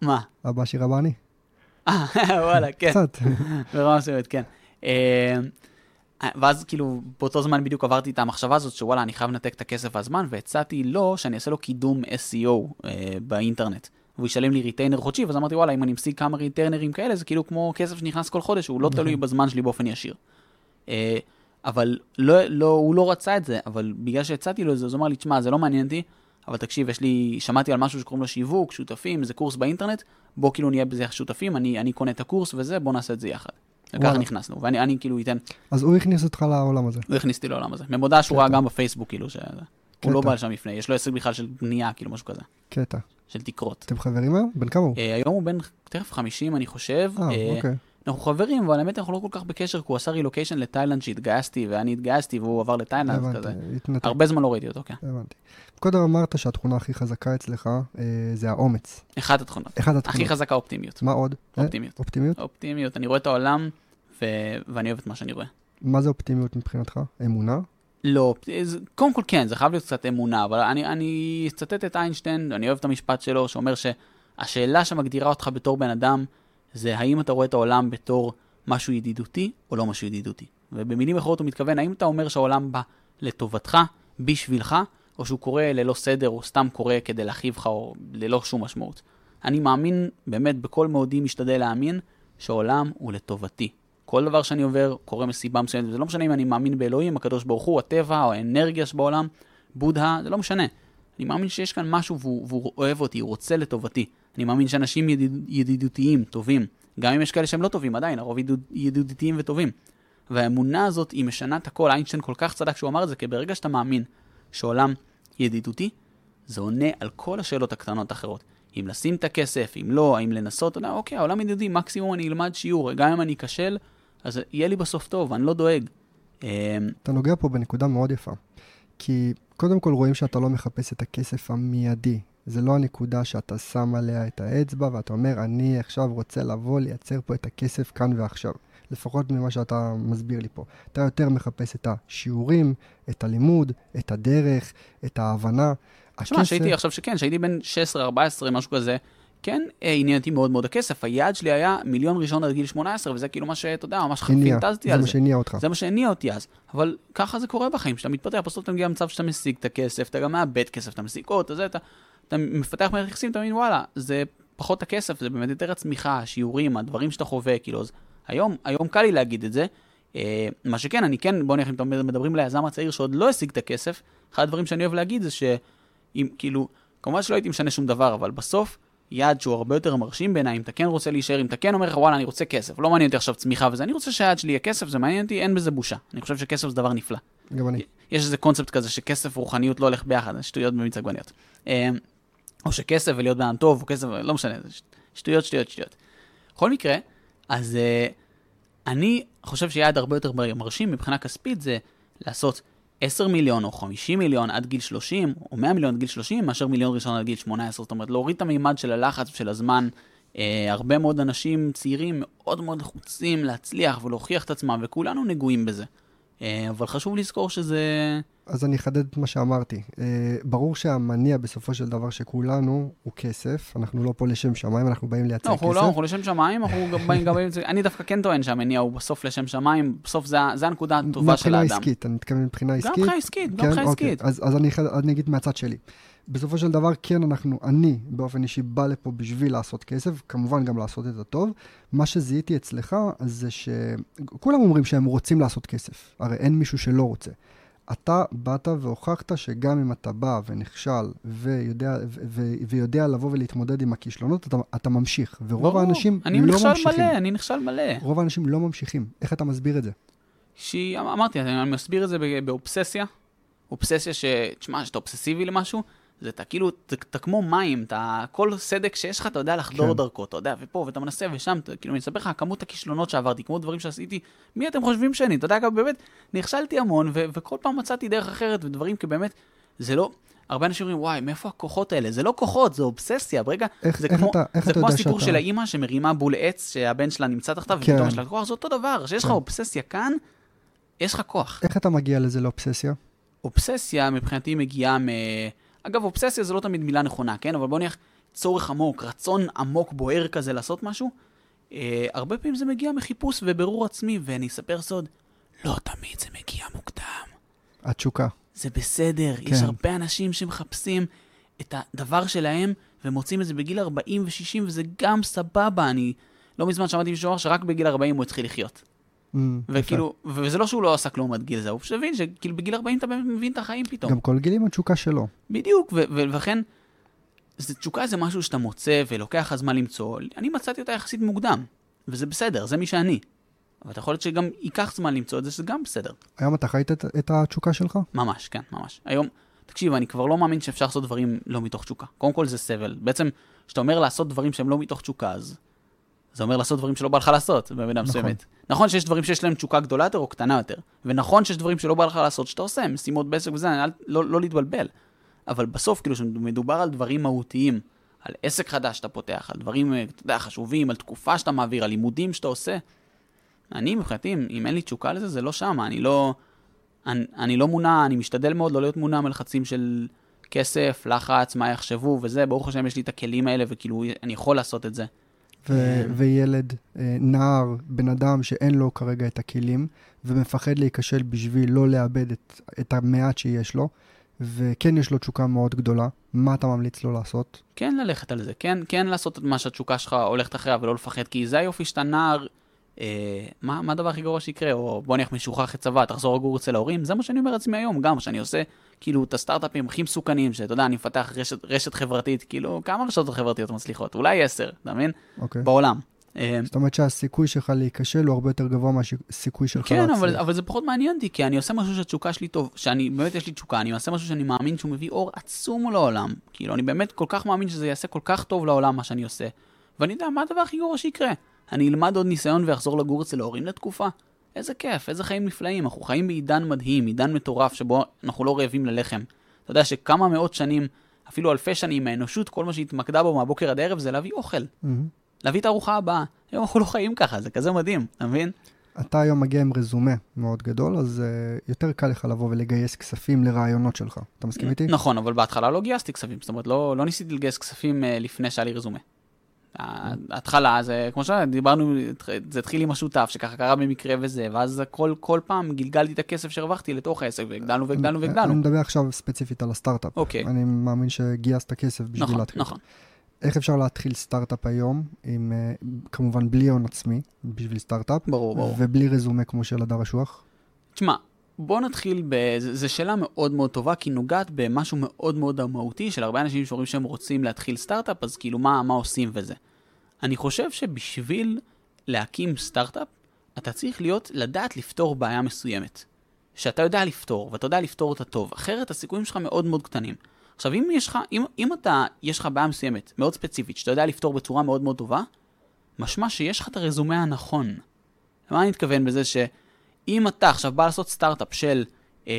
מה? אבא עשיר אבא עני? אה, וואלה, כן. קצת. ברמה מסוימת, כן. ואז כאילו, באותו זמן בדיוק עברתי את המחשבה הזאת, שוואלה, אני חייב לנתק את הכסף והזמן, והצעתי לו שאני אעשה לו קידום SEO אה, באינטרנט. והוא ישלם לי retainer חודשי, ואז אמרתי, וואלה, אם אני משיג כמה ריטיינרים כאלה, זה כאילו כמו כסף שנכנס כל חודש, הוא לא נכון. תלוי בזמן שלי באופן ישיר. אה, אבל לא, לא, הוא לא רצה את זה, אבל בגלל שהצעתי לו את זה, אז הוא אמר לי, תשמע, זה לא מעניין אותי, אבל תקשיב, יש לי, שמעתי על משהו שקוראים לו שיווק, שותפים, איזה קורס באינטרנט, בוא כאילו נהיה בזה שותפים, אני, אני קונה את הקורס וזה, בוא נעשה את זה יחד. וככה. נכנסנו, ואני אני, כאילו אתן, אז הוא הכניס אותך לעולם הזה. הוא הכניס אותי לעולם הזה. במודעה שהוא ראה. גם בפייסבוק, כאילו, ש... הוא לא. בא לשם לפני, יש לו עסק בכלל של בנייה, כאילו, משהו כזה, קטע. של תקרות. אתם חברים היום? בן כמה הוא? אה, היום הוא בן תכף 50, אני חושב. אה, אה, אוקיי. אנחנו חברים, אבל האמת אנחנו לא כל כך בקשר, כי הוא עשה רילוקיישן לתאילנד שהתגייסתי, ואני התגייסתי והוא עבר לתאילנד, כזה. התנתק. הרבה זמן לא ראיתי אותו, כן. הבנתי. קודם אמרת שהתכונה הכי חזקה אצלך אה, זה האומץ. אחת התכונות. אחת התכונות. הכי חזקה אופטימיות. מה עוד? אה, אופטימיות. אופטימיות? אופטימיות, אני רואה את העולם, ו... ואני אוהב את מה שאני רואה. מה זה אופטימיות מבחינתך? אמונה? לא, זה- קודם כל כן, זה חייב להיות קצת אמונה, אבל אני, אני אצטט את איינשטיין, אני אוהב את המשפט שלו, שאומר שהשאלה שמגדירה אותך בתור בן אדם, זה האם אתה רואה את העולם בתור משהו ידידותי או לא משהו ידידותי. ובמילים אחרות הוא מתכוון, האם אתה אומר שהעולם בא לטובתך, בשבילך, או שהוא קורה ללא סדר, או סתם קורה כדי להכאיב לך, או ללא שום משמעות. אני מאמין, באמת, בכל מאודי משתדל להאמין, שהעולם הוא לטובתי. כל דבר שאני עובר קורה מסיבה מסוימת, וזה לא משנה אם אני מאמין באלוהים, הקדוש ברוך הוא, הטבע, או האנרגיה שבעולם, בודהה, זה לא משנה. אני מאמין שיש כאן משהו והוא, והוא אוהב אותי, הוא רוצה לטובתי. אני מאמין שאנשים ידיד, ידידותיים, טובים, גם אם יש כאלה שהם לא טובים, עדיין, הרוב ידיד, ידידותיים וטובים. והאמונה הזאת, היא משנה את הכל. איינשטיין כל כך צדק שהוא אמר את זה, כי ברגע שאתה מאמין שעולם ידידותי, זה עונה על כל השאלות הקטנות האחרות. אם לשים את הכסף, אם לא, האם לנסות, אתה יודע, אוקיי, העולם ידידותי, מקסימום אני אלמד שיעור, גם אם אני אכשל, אז יהיה לי בסוף טוב, אני לא דואג. אמ, אתה נוגע פה בנקודה מאוד יפה. כי קודם כל רואים שאתה לא מחפש את הכסף המיידי. זה לא הנקודה שאתה שם עליה את האצבע ואתה אומר, אני עכשיו רוצה לבוא לייצר פה את הכסף כאן ועכשיו. לפחות ממה שאתה מסביר לי פה. אתה יותר מחפש את השיעורים, את הלימוד, את הדרך, את ההבנה. תשמע, שהייתי עכשיו שכן, שהייתי בן 16, 14, משהו כזה, כן, אה, עניין אותי מאוד מאוד הכסף. היעד שלי היה מיליון ראשון עד גיל 18, וזה כאילו מה שאתה יודע, ממש פינטזתי זה על מה זה. שהניע אותך. זה מה שהניע אותי אז. אבל ככה זה קורה בחיים, כשאתה מתפתח, בסוף אתה מגיע למצב שאתה משיג את הכסף, אתה גם מאבד כסף, אתה משיג עוד, אתה זה, אתה, אתה מפתח מערכת יחסים, אתה מבין, וואלה, זה פחות הכסף, זה באמת יותר הצמיחה, השיעורים, הדברים שאתה חווה, כאילו, אז היום, היום קל לי להגיד את זה. אה, מה שכן, אני כן, בוא נלך, אם אתם מדברים ליזם הצעיר שעוד לא השיג את הכסף, אחד הדברים שאני אוהב להגיד זה שאם, כאילו, כמובן שלא הייתי משנה שום דבר, אבל בסוף, יעד שהוא הרבה יותר מרשים בעיניי, אם אתה כן רוצה להישאר, אם אתה כן אומר לך, וואלה, אני רוצה כסף, לא מעניין אותי עכשיו צמיחה וזה, אני רוצה שהיעד שלי יהיה כסף, זה מעניין אותי, אין בזה בושה. אני חושב שכסף זה דבר נפלא. גם אני. יש איזה קונספט כזה שכסף ורוחניות לא הולך ביחד, שטויות במיץ עגבניות. אה, או שכסף ולהיות בן טוב, או כסף, לא משנה, זה שטויות, שטויות, שטויות. בכל מקרה, אז אה, אני חושב שיעד הרבה יותר מרשים מבחינה כספית זה לעשות 10 מיליון או 50 מיליון עד גיל 30, או 100 מיליון עד גיל 30, מאשר מיליון ראשון עד גיל 18. זאת אומרת, להוריד את המימד של הלחץ ושל הזמן. אה, הרבה מאוד אנשים צעירים מאוד מאוד לחוצים להצליח ולהוכיח את עצמם, וכולנו נגועים בזה. אה, אבל חשוב לזכור שזה... אז אני אחדד את מה שאמרתי. אה, ברור שהמניע בסופו של דבר שכולנו הוא כסף. אנחנו לא פה לשם שמיים, אנחנו באים לייצר לא, כסף. אנחנו לא, אנחנו לשם שמיים, אנחנו גם באים, גם באים, אני דווקא כן טוען שהמניע הוא בסוף לשם שמיים, בסוף זה, זה הנקודה הטובה של מבחינה האדם. עסקית, אני מתכוון מבחינה גם עסקית. מבחינה עסקית, גם כן, מבחינה אוקיי. עסקית. אז, אז אני, אחד- אני אגיד מהצד שלי. בסופו של דבר, כן, אנחנו, אני באופן אישי בא לפה בשביל לעשות כסף, כמובן גם לעשות את הטוב. מה שזיהיתי אצלך זה שכולם אומרים שהם רוצים לעשות כסף, הרי אין מישהו שלא רוצה. אתה באת והוכחת שגם אם אתה בא ונכשל ויודע, ו- ו- ויודע לבוא ולהתמודד עם הכישלונות, אתה, אתה ממשיך. ורוב ברור. האנשים אני לא נכשל ממשיכים. מלא, אני נכשל מלא. רוב האנשים לא ממשיכים. איך אתה מסביר את זה? שהיא, אמרתי, אני מסביר את זה באובססיה. אובססיה ש... תשמע, שאתה אובססיבי למשהו, זה אתה כאילו, אתה, כמו מים, אתה, כל סדק שיש לך, אתה יודע לחדור כן. דרכו, אתה יודע, ופה, ואתה מנסה, ושם, אתה, כאילו, אני אספר לך, כמות הכישלונות שעברתי, כמות דברים שעשיתי, מי אתם חושבים שאני? אתה יודע, גם באמת, נכשלתי המון, ו- וכל פעם מצאתי דרך אחרת, ודברים, כי באמת, זה לא... הרבה אנשים אומרים, וואי, מאיפה הכוחות האלה? זה לא כוחות, זה אובססיה. ברגע, איך, זה איך כמו, אתה, איך זה אתה כמו הסיפור שאתה... של האימא שמרימה בול עץ שהבן שלה נמצא תחתיו, כן. ופתאום יש לה כוח, זה אותו דבר. כשיש לך כן. אובססיה כאן, יש לך כוח. איך אתה מגיע לזה לאובססיה? אובססיה מבחינתי מגיעה מ... אגב, אובססיה זה לא תמיד מילה נכונה, כן? אבל בוא נניח צורך עמוק, רצון עמוק בוער כזה לעשות משהו. אה, הרבה פעמים זה מגיע מחיפוש ובירור עצמי, ואני אספר סוד, לא תמיד זה מגיע מוקדם. התשוקה. זה בסדר, כן. יש. הרבה אנשים שמחפשים את הדבר שלהם ומוצאים את זה בגיל 40 ו-60, וזה גם סבבה. אני לא מזמן שמעתי מישהו אמר שרק בגיל 40 הוא התחיל לחיות. וכאילו, וזה לא שהוא לא עשה כלום עד גיל זה, הוא פשוט הבין שכאילו בגיל 40 אתה באמת מבין את החיים פתאום. גם כל גיל עם התשוקה שלו. בדיוק, ולכן, תשוקה זה משהו שאתה מוצא ולוקח לך זמן למצוא. אני מצאתי אותה יחסית מוקדם, וזה בסדר, זה מי שאני. אבל יכול להיות שגם ייקח זמן למצוא את זה, שזה גם בסדר. היום אתה חיית את, את התשוקה שלך? ממש, כן, ממש. היום, תקשיב, אני כבר לא מאמין שאפשר לעשות דברים לא מתוך תשוקה. קודם כל זה סבל. בעצם, כשאתה אומר לעשות דברים שהם לא מתוך תשוקה, אז זה אומר לעשות דברים שלא בא לך לעשות, במידה נכון. מסוימת. נכון שיש דברים שיש להם תשוקה גדולה יותר או קטנה יותר, ונכון שיש דברים שלא בא לך לעשות שאתה עושה, משימות בעסק וזה, לא, לא להתבלבל. אבל בסוף, כאילו, כשמדובר על דברים מהותיים, על עסק חדש שאתה פותח, על דברים, אה, אתה יודע, חשובים, על תקופה שאתה מעביר, על לימודים שאתה עושה, אני מבחינתי, אם, אם אין לי תשוקה לזה, זה לא שם, אני לא... אני, אני לא מונע, אני משתדל מאוד לא להיות מונע מלחצים של כסף, לחץ, מה יחשבו וזה, ברוך השם יש לי את הכלים האלה, וכאילו, אני יכול לעשות את זה. ו- וילד, אה, נער, בן אדם שאין לו כרגע את הכלים, ומפחד להיכשל בשביל לא לאבד את, את המעט שיש לו, וכן יש לו תשוקה מאוד גדולה, מה אתה ממליץ לו לעשות? כן ללכת על זה, כן, כן לעשות את מה שהתשוקה שלך הולכת אחריה ולא לפחד, כי זה היופי שאתה נער, אה, מה, מה הדבר הכי גרוע שיקרה? או בוא נניח משוחרר אחרי צבא, תחזור לגור אצל ההורים, זה מה שאני אומר לעצמי היום, גם שאני עושה כאילו את הסטארט-אפים הכי מסוכנים, שאתה יודע, אני מפתח רשת, רשת חברתית, כאילו, כמה רשתות חברתיות מצליחות? אולי עשר, אתה מבין? אוקיי. בעולם. אה, זאת אומרת שהסיכוי שלך להיכשל הוא הרבה יותר גבוה מהסיכוי שלך כן, להצליח. אבל, אבל זה פחות מעניין אותי, כי אני עושה משהו שהתשוקה שלי טוב, שאני, באמת יש לי תשוקה, אני עושה משהו שאני מאמין שהוא מביא אור עצום לעולם. כאילו, אני באמת כל כך מאמין שזה יעשה כל כך טוב לעולם, מה שאני עושה. ואני יודע, מה הדבר הכי גרוע שיקרה? אני אלמד עוד ניסיון ואחזור לגור אצל ההורים לתקופה. איזה כיף, איזה חיים נפלאים. אנחנו חיים בעידן מדהים, עידן מטורף, שבו אנחנו לא רעבים ללחם. אתה יודע שכמה מאות שנים, אפילו אלפי שנים, האנושות, כל מה שהתמקדה בו מהבוקר עד הערב זה להביא אוכל. מהמם. להביא את הארוחה הבאה. היום אנחנו לא חיים ככה, זה כזה מדהים, אתה מבין? אתה היום מגיע עם רזומה מאוד גדול, אז uh, יותר קל לך לבוא ולגייס כספים לרעיונות שלך. אתה מסכים איתי? נכון, אבל בהתחלה לא גייסתי כספים, זאת אומרת, לא, לא ניסיתי לגייס כספים אה, לפני שהיה לי רזומה. ההתחלה זה, כמו שדיברנו, זה התחיל עם השותף, שככה קרה במקרה וזה, ואז כל, כל פעם גלגלתי את הכסף שהרווחתי לתוך העסק, והגדלנו והגדלנו אני והגדלנו. מדבר עכשיו ספציפית על הסטארט-אפ. אוקיי. אני מאמין שגייסת כסף בשביל נכון, להתחיל. נכון. איך אפשר להתחיל סטארט-אפ היום, עם, אה, כמובן בלי הון עצמי, בשביל סטארט-אפ, ברור, ברור. ובלי רזומה כמו של הדר אשוח? תשמע, בוא נתחיל ב... זו שאלה מאוד מאוד טובה, כי נוגעת במשהו מאוד מאוד מהותי של הרבה אנשים שאומרים שהם רוצים להתחיל סטארט-אפ, אז כאילו מה, מה עושים וזה. אני חושב שבשביל להקים סטארט-אפ, אתה צריך להיות, לדעת לפתור בעיה מסוימת. שאתה יודע לפתור, ואתה יודע לפתור אותה טוב, אחרת הסיכויים שלך מאוד מאוד קטנים. עכשיו, אם יש לך, אם, אם אתה, יש לך בעיה מסוימת, מאוד ספציפית, שאתה יודע לפתור בצורה מאוד מאוד טובה, משמע שיש לך את הרזומה הנכון. למה אני מתכוון בזה שאם אתה עכשיו בא לעשות סטארט-אפ של, אה,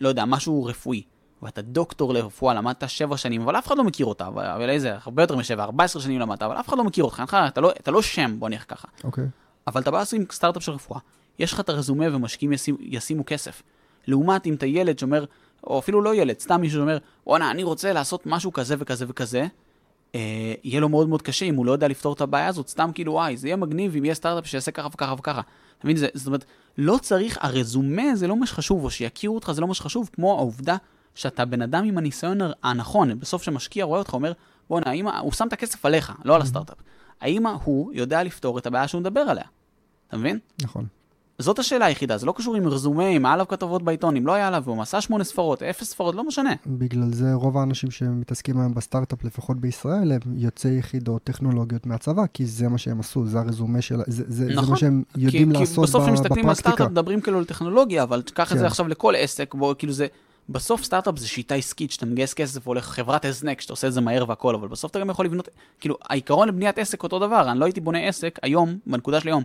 לא יודע, משהו רפואי, ואתה דוקטור לרפואה, למדת שבע שנים, אבל אף אחד לא מכיר אותה, אבל, אבל איזה, הרבה יותר משבע, 14 שנים למדת, אבל אף אחד לא מכיר אותך, אתה, אתה, לא, אתה לא שם, בוא נלך ככה. אוקיי. אבל אתה בא לעשות סטארט-אפ של רפואה, יש לך את הרזומה ומשקיעים ישימו, ישימו כסף. לעומת אם אתה ילד שאומר, או אפילו לא ילד, סתם מישהו שאומר, וואנה, אני רוצה לעשות משהו כזה וכזה וכזה, אה, יהיה לו מאוד מאוד קשה אם הוא לא יודע לפתור את הבעיה הזאת, סתם כאילו, וואי, זה יהיה מגניב אם יהיה סטארט-אפ שיעשה ככה וככה וככה. אתה מבין? זאת אומרת, לא צריך, הרזומה זה לא מה שחשוב, או שיכירו אותך זה לא מה שחשוב, כמו העובדה שאתה בן אדם עם הניסיון הנכון, בסוף שמשקיע רואה אותך, אומר, בואנה, האם הוא שם את הכסף עליך, לא על הסטארט-אפ. האם הוא יודע לפתור את הבעיה שהוא מדבר עליה? אתה מבין? נכון. זאת השאלה היחידה, זה לא קשור עם רזומה, אם היה עליו כתבות בעיתון, אם לא היה עליו, והוא עשה שמונה ספרות, אפס ספרות, לא משנה. בגלל זה רוב האנשים שמתעסקים היום בסטארט-אפ, לפחות בישראל, הם יוצאי יחידות טכנולוגיות מהצבא, כי זה מה שהם עשו, זה הרזומה של... זה, זה, נכון. זה מה שהם יודעים כי, לעשות כי בסוף כשמסתכלים על. סטארט-אפ מדברים כאילו על טכנולוגיה, אבל קח את זה כן. עכשיו לכל עסק, בו כאילו זה, בסוף סטארט-אפ זה שיטה עסקית, שאתה מגייס כסף והולך חברת הזנק, שאתה עושה את זה מהר והכל, אבל בסוף אתה גם יכול לבנות, כאילו, העיקרון לבניית עסק אותו דבר, אני לא הייתי בונה עסק היום, בנקודה של היום,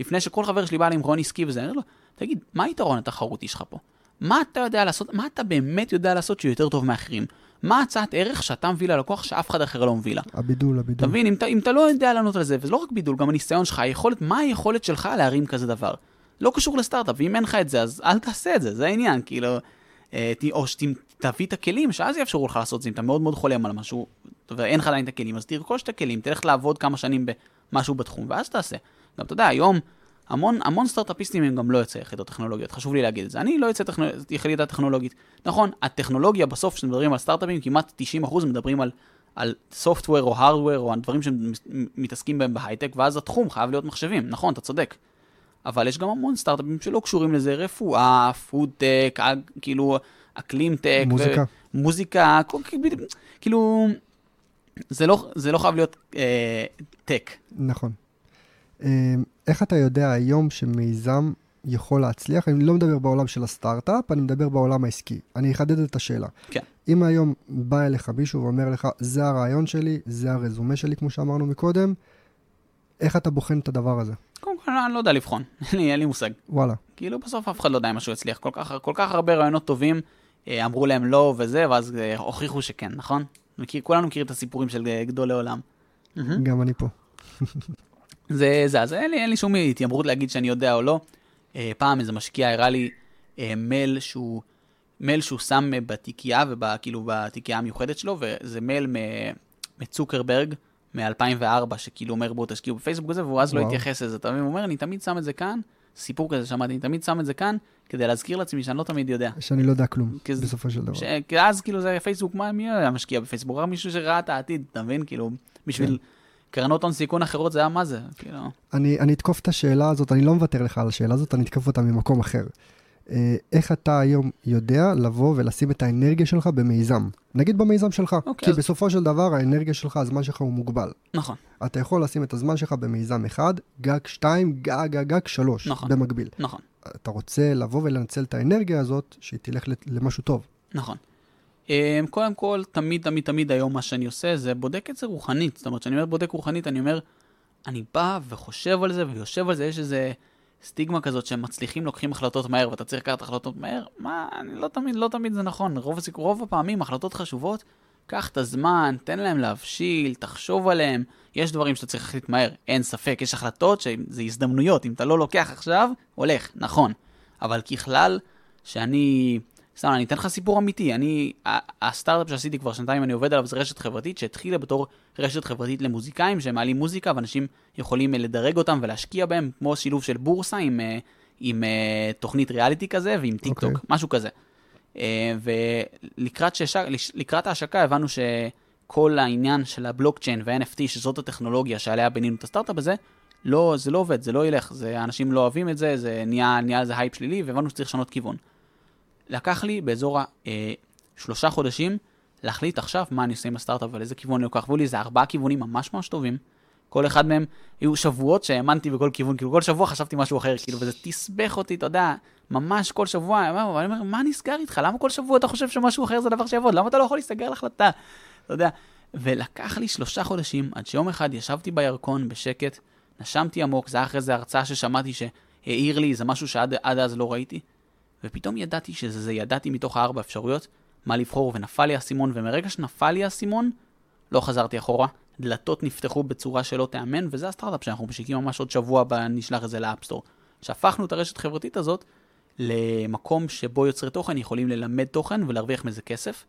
לפני שכל חבר שלי בא לי עם רעיון עסקי וזה, אני אומר לו, תגיד, מה היתרון התחרותי שלך פה? מה אתה יודע לעשות, מה אתה באמת יודע לעשות שהוא יותר טוב מאחרים? מה הצעת ערך שאתה מביא ללקוח שאף אחד אחר לא מביא לה? הבידול, הבידול. אתה מבין, אם, אתה- אם אתה לא יודע לענות על זה, וזה לא רק בידול, גם הניסיון שלך, היכולת, מה היכולת שלך להרים כזה דבר? לא קשור לסטארט-אפ, ואם אין לך את זה, אז אל תעשה את זה, זה העניין, כאילו, אה, או שתביא את הכלים, שאז יאפשרו לך לעשות את זה, אם אתה מאוד מאוד חולם על משהו, ואין לך עדיין את הכלים, אז תרכוש את הכלים, תלך לעבוד כמה שנים במשהו בתחום, ואז תעשה. גם אתה יודע, היום, המון, המון סטארט-אפיסטים הם גם לא יוצאי יחידות טכנולוגיות, חשוב לי להגיד את זה. אני לא יוצא טכנו... יחידה טכנולוגית. נכון, הטכנולוגיה בסוף, כשמדברים על סטארט-אפים, כמעט 90% מדברים על, על סופטוור או הארדוור או על דברים שמתעסקים בהם בהייטק, ואז התחום חייב להיות מחשבים. נכון, אתה צודק. אבל יש גם המון סטארט-אפים שלא קשורים לזה, רפואה, פודטק, כאילו אקלים טק. מוזיקה. ו- מוזיקה, כאילו, זה לא, זה לא חייב להיות אה, טק. נכון. אה, איך אתה יודע היום שמיזם יכול להצליח? אני לא מדבר בעולם של הסטארט-אפ, אני מדבר בעולם העסקי. אני אחדד את השאלה. כן. אם היום בא אליך מישהו ואומר לך, זה הרעיון שלי, זה הרזומה שלי, כמו שאמרנו מקודם, איך אתה בוחן את הדבר הזה? קודם כל, אני לא יודע לבחון, אין לי, מושג. וואלה. כאילו, בסוף אף אחד לא יודע אם משהו יצליח. כל כך, כל כך הרבה רעיונות טובים, אה, אמרו להם לא וזה, ואז אה, הוכיחו שכן, נכון? מכיר, כולנו מכירים את הסיפורים של אה, גדולי עולם. גם אני פה. זה, זה, אז אין לי, אין לי שום התיימרות להגיד שאני יודע או לא. אה, פעם איזה משקיע הראה לי אה, מייל שהוא, מייל שהוא שם בתיקייה, וכאילו בתיקייה המיוחדת שלו, וזה מייל מצוקרברג מ-2004, שכאילו אומר בואו תשקיעו בפייסבוק וזה, והוא אז לא וואו. התייחס לזה. אתה מבין? הוא אומר, אני תמיד שם את זה כאן, סיפור כזה שמעתי, אני תמיד שם את זה כאן, כדי להזכיר לעצמי שאני לא תמיד יודע. שאני לא יודע כלום, כי זה- בסופו של דבר. ש... אז כאילו זה פייסבוק, מה, מי היה משקיע בפייסבוק? רק מישהו שראה את העתיד, אתה מבין? כאילו, בשביל קרנות הון סיכון אחרות זה היה מה זה, כאילו. אני, אני אתקוף את השאלה הזאת, אני לא מוותר לך על השאלה הזאת, אני אתקוף אותה ממקום אחר. אה, איך אתה היום יודע לבוא ולשים את האנרגיה שלך במיזם? נגיד במיזם שלך, אוקיי, כי אז- בסופו של דבר האנרגיה שלך, הזמן שלך הוא מוגבל. נכון, אתה יכול לשים את הזמן שלך במיזם אחד, גג שתיים, גג גג גג שלוש, נכון. במקביל. נכון, אתה רוצה לבוא ולנצל את האנרגיה הזאת, שהיא תלך למשהו טוב. נכון. אמ, קודם כל, תמיד, תמיד, תמיד היום מה שאני עושה זה בודק את זה רוחנית. זאת אומרת, כשאני אומר בודק רוחנית, אני אומר, אני בא וחושב על זה ויושב על זה, יש איזה סטיגמה כזאת שהם מצליחים, לוקחים החלטות מהר, ואתה צריך לקחת החלטות מהר. מה, אני לא תמיד, לא תמיד זה נכון. רוב. רוב הפעמים החלטות חשובות, קח את הזמן, תן להם להבשיל, תחשוב עליהם. יש דברים שאתה צריך להחליט מהר, אין ספק. יש החלטות שזה הזדמנויות, אם אתה לא לוקח עכשיו, הולך, נכון. אבל ככלל, שאני... סתם, אני אתן לך סיפור אמיתי. אני, הסטארט-אפ שעשיתי כבר שנתיים, אני עובד עליו, זה רשת חברתית שהתחילה בתור רשת חברתית למוזיקאים, שהם מעלים מוזיקה ואנשים יכולים אה, לדרג אותם ולהשקיע בהם, כמו שילוב של בורסה עם, אה, עם אה, תוכנית ריאליטי כזה ועם טיק טוק, אוקיי. משהו כזה. ולקראת ההשקה הבנו שכל העניין של הבלוקצ'יין ו-NFT, שזאת הטכנולוגיה שעליה בנינו את הסטארט-אפ הזה, לא, זה לא עובד, זה לא ילך, זה, אנשים לא אוהבים את זה, זה נהיה, נהיה איזה הייפ שלילי, והבנו שצריך לשנות כיוון. לקח לי באזור השלושה חודשים להחליט עכשיו מה אני עושה עם הסטארט-אפ ועל איזה כיוון אני לוקח. והיו לי איזה ארבעה כיוונים ממש ממש טובים. כל אחד מהם, היו שבועות שהאמנתי בכל כיוון, כאילו כל שבוע חשבתי משהו אחר, כאילו, וזה תסבך אותי, אתה יודע, ממש כל שבוע, אני אומר, מה נסגר איתך? למה כל שבוע אתה חושב שמשהו אחר זה דבר שיעבוד? למה אתה לא יכול להסתגר על החלטה? אתה יודע. ולקח לי שלושה חודשים, עד שיום אחד ישבתי בירקון בשקט, נשמתי עמוק, זה היה אחרי זה הרצאה ששמעתי שהעיר לי, זה משהו שעד עד אז לא ראיתי, ופתאום ידעתי שזה זה, ידעתי מתוך הארבע אפשרויות מה לבחור, ונפל לי האסימון, ומרגע שנפל לי האסימון, לא חזרתי אחורה. דלתות נפתחו בצורה שלא תיאמן, וזה הסטארט-אפ שאנחנו משיקים ממש עוד שבוע, ב- נשלח את זה לאפסטור. שהפכנו את הרשת החברתית הזאת למקום שבו יוצרי תוכן יכולים ללמד תוכן ולהרוויח מזה כסף.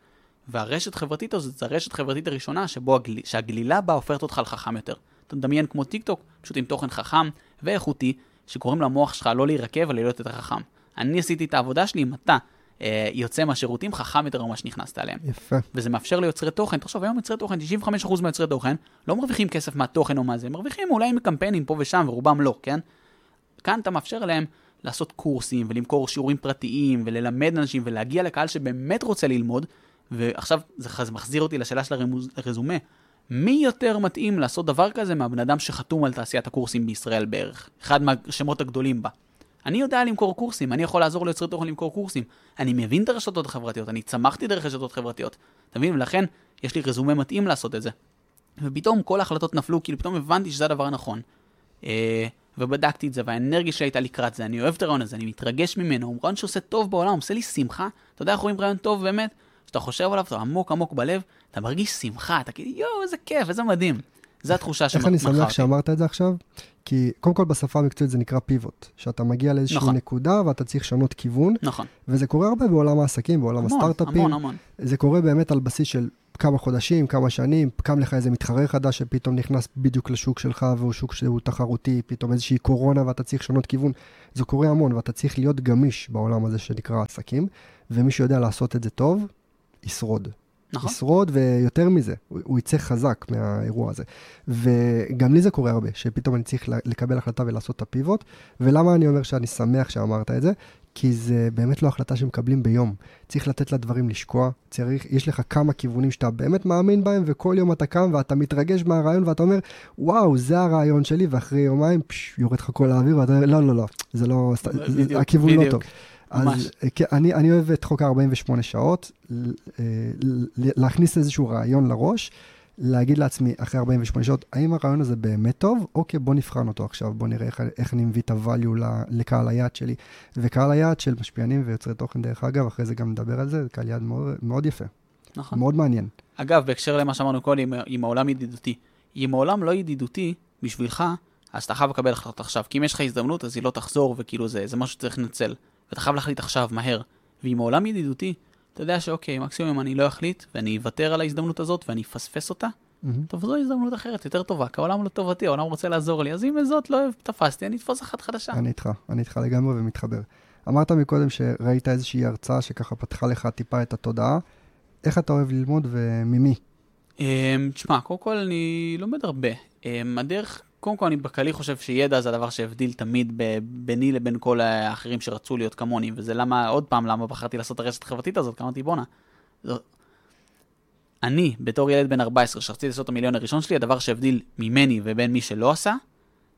והרשת החברתית הזאת, זו הרשת החברתית הראשונה שבו הגל... שהגלילה בה הופכת אותך לחכם יותר. אתה מדמיין כמו טיק טוק, פשוט עם תוכן חכם ואיכותי, שקוראים למוח שלך לא להירקב, אבל להיות יותר חכם. אני עשיתי את העבודה שלי אם אתה אה, יוצא מהשירותים חכם יותר ממה שנכנסת אליהם. יפה. וזה מאפשר ליוצרי תוכן, תחשוב, היום יוצרי תוכן, 95% מהיוצרי תוכן, לא מרוויחים כסף מהתוכן או מה זה, מרוויחים אולי מקמפיינים פה ושם, ורובם לא, כן? כאן אתה מאפשר להם לעשות קורסים, ולמכור שיעורים פרטיים, וללמד אנשים, ולהגיע לקהל שבאמת רוצה ללמוד, ועכשיו זה חז- מחזיר אותי לשאלה של הרזומה. מי יותר מתאים לעשות דבר כזה מהבן אדם שחתום על תעשיית הקורסים בישראל בערך? אחד מהשמות הגדולים בה. אני יודע למכור קורסים, אני יכול לעזור ליוצרי תוכן למכור קורסים. אני מבין את הרשתות החברתיות, אני צמחתי דרך רשתות חברתיות. אתה מבין? ולכן יש לי רזומה מתאים לעשות את זה. ופתאום כל ההחלטות נפלו, כאילו פתאום הבנתי שזה הדבר הנכון. אה, ובדקתי את זה, והאנרגיה שלי הייתה לקראת זה, אני אוהב את הרעיון הזה, אני מתרגש ממנו, הוא רעיון שעושה טוב בעולם, עושה לי שמחה. אתה יודע איך רואים רעיון טוב באמת? כשאתה חושב עליו, אתה עמוק עמוק בלב, אתה מרגיש שמחה, אתה כאילו, יואו, איזה כיף, איזה מדהים. זו התחושה איך אני שמח. שאמרת את זה עכשיו? כי קודם כל בשפה המקצועית זה נקרא פיבוט, שאתה מגיע לאיזושהי נכון. נקודה ואתה צריך לשנות כיוון, נכון, וזה קורה הרבה בעולם העסקים, בעולם המון, הסטארט-אפים. המון, המון. זה קורה באמת על בסיס של כמה חודשים, כמה שנים, קם לך איזה מתחרה חדש שפתאום נכנס בדיוק לשוק שלך והוא שוק שהוא תחרותי, פתאום איזושהי קורונה ואתה צריך לשנות כיוון. זה קורה המון ואתה צריך להיות גמיש בעולם הזה שנקרא עסקים, ומי שיודע לעשות את זה טוב, ישרוד. נכון. ישרוד, ויותר מזה, הוא, הוא יצא חזק מהאירוע הזה. וגם לי זה קורה הרבה, שפתאום אני צריך לקבל החלטה ולעשות את הפיבוט. ולמה אני אומר שאני שמח שאמרת את זה? כי זה באמת לא החלטה שמקבלים ביום. צריך לתת לדברים לשקוע, צריך, יש לך כמה כיוונים שאתה באמת מאמין בהם, וכל יום אתה קם ואתה מתרגש מהרעיון ואתה אומר, וואו, זה הרעיון שלי, ואחרי יומיים, פש, יורד לך כל האוויר, ואתה אומר, לא, לא, לא, זה לא, בדיוק, הכיוון לא בדיוק. לא טוב. ממש. אז כן, אני, אני אוהב את חוק ה-48 שעות, אה, להכניס איזשהו רעיון לראש, להגיד לעצמי, אחרי 48 שעות, האם הרעיון הזה באמת טוב? אוקיי, בוא נבחן אותו עכשיו, בוא נראה איך, איך אני מביא את ה-value לקהל היעד שלי. וקהל היעד של משפיענים ויוצרי תוכן, דרך אגב, אחרי זה גם נדבר על זה, זה קהל יעד מאוד, מאוד יפה. נכון. מאוד מעניין. אגב, בהקשר למה שאמרנו קודם, אם העולם ידידותי. אם העולם לא ידידותי בשבילך, אז אתה חייב לקבל החלטות עכשיו. כי אם יש לך הזדמנות, אז היא לא תחזור, וכאילו זה, זה משהו שצריך לנצל. ואתה חייב להחליט עכשיו, מהר. ואם העולם ידידותי, אתה יודע שאוקיי, מקסימום אם אני לא אחליט, ואני אוותר על ההזדמנות הזאת, ואני אפספס אותה, mm-hmm. טוב, זו הזדמנות אחרת, יותר טובה, כי העולם לטובתי, העולם רוצה לעזור לי, אז אם זאת לא תפסתי, אני אתפוס אחת חדשה. אני איתך, אני איתך לגמרי ומתחבר. אמרת מקודם שראית איזושהי הרצאה שככה פתחה לך טיפה את התודעה. איך אתה אוהב ללמוד וממי? אמ, תשמע, קודם כל אני לומד הרבה. אמ, הדרך קודם כל, אני בכללי חושב שידע זה הדבר שהבדיל תמיד ביני לבין כל האחרים שרצו להיות כמוני, וזה למה, עוד פעם, למה בחרתי לעשות את הרשת החברתית הזאת, אמרתי, בואנה, אני, בתור ילד בן 14, שרציתי לעשות את המיליון הראשון שלי, הדבר שהבדיל ממני ובין מי שלא עשה,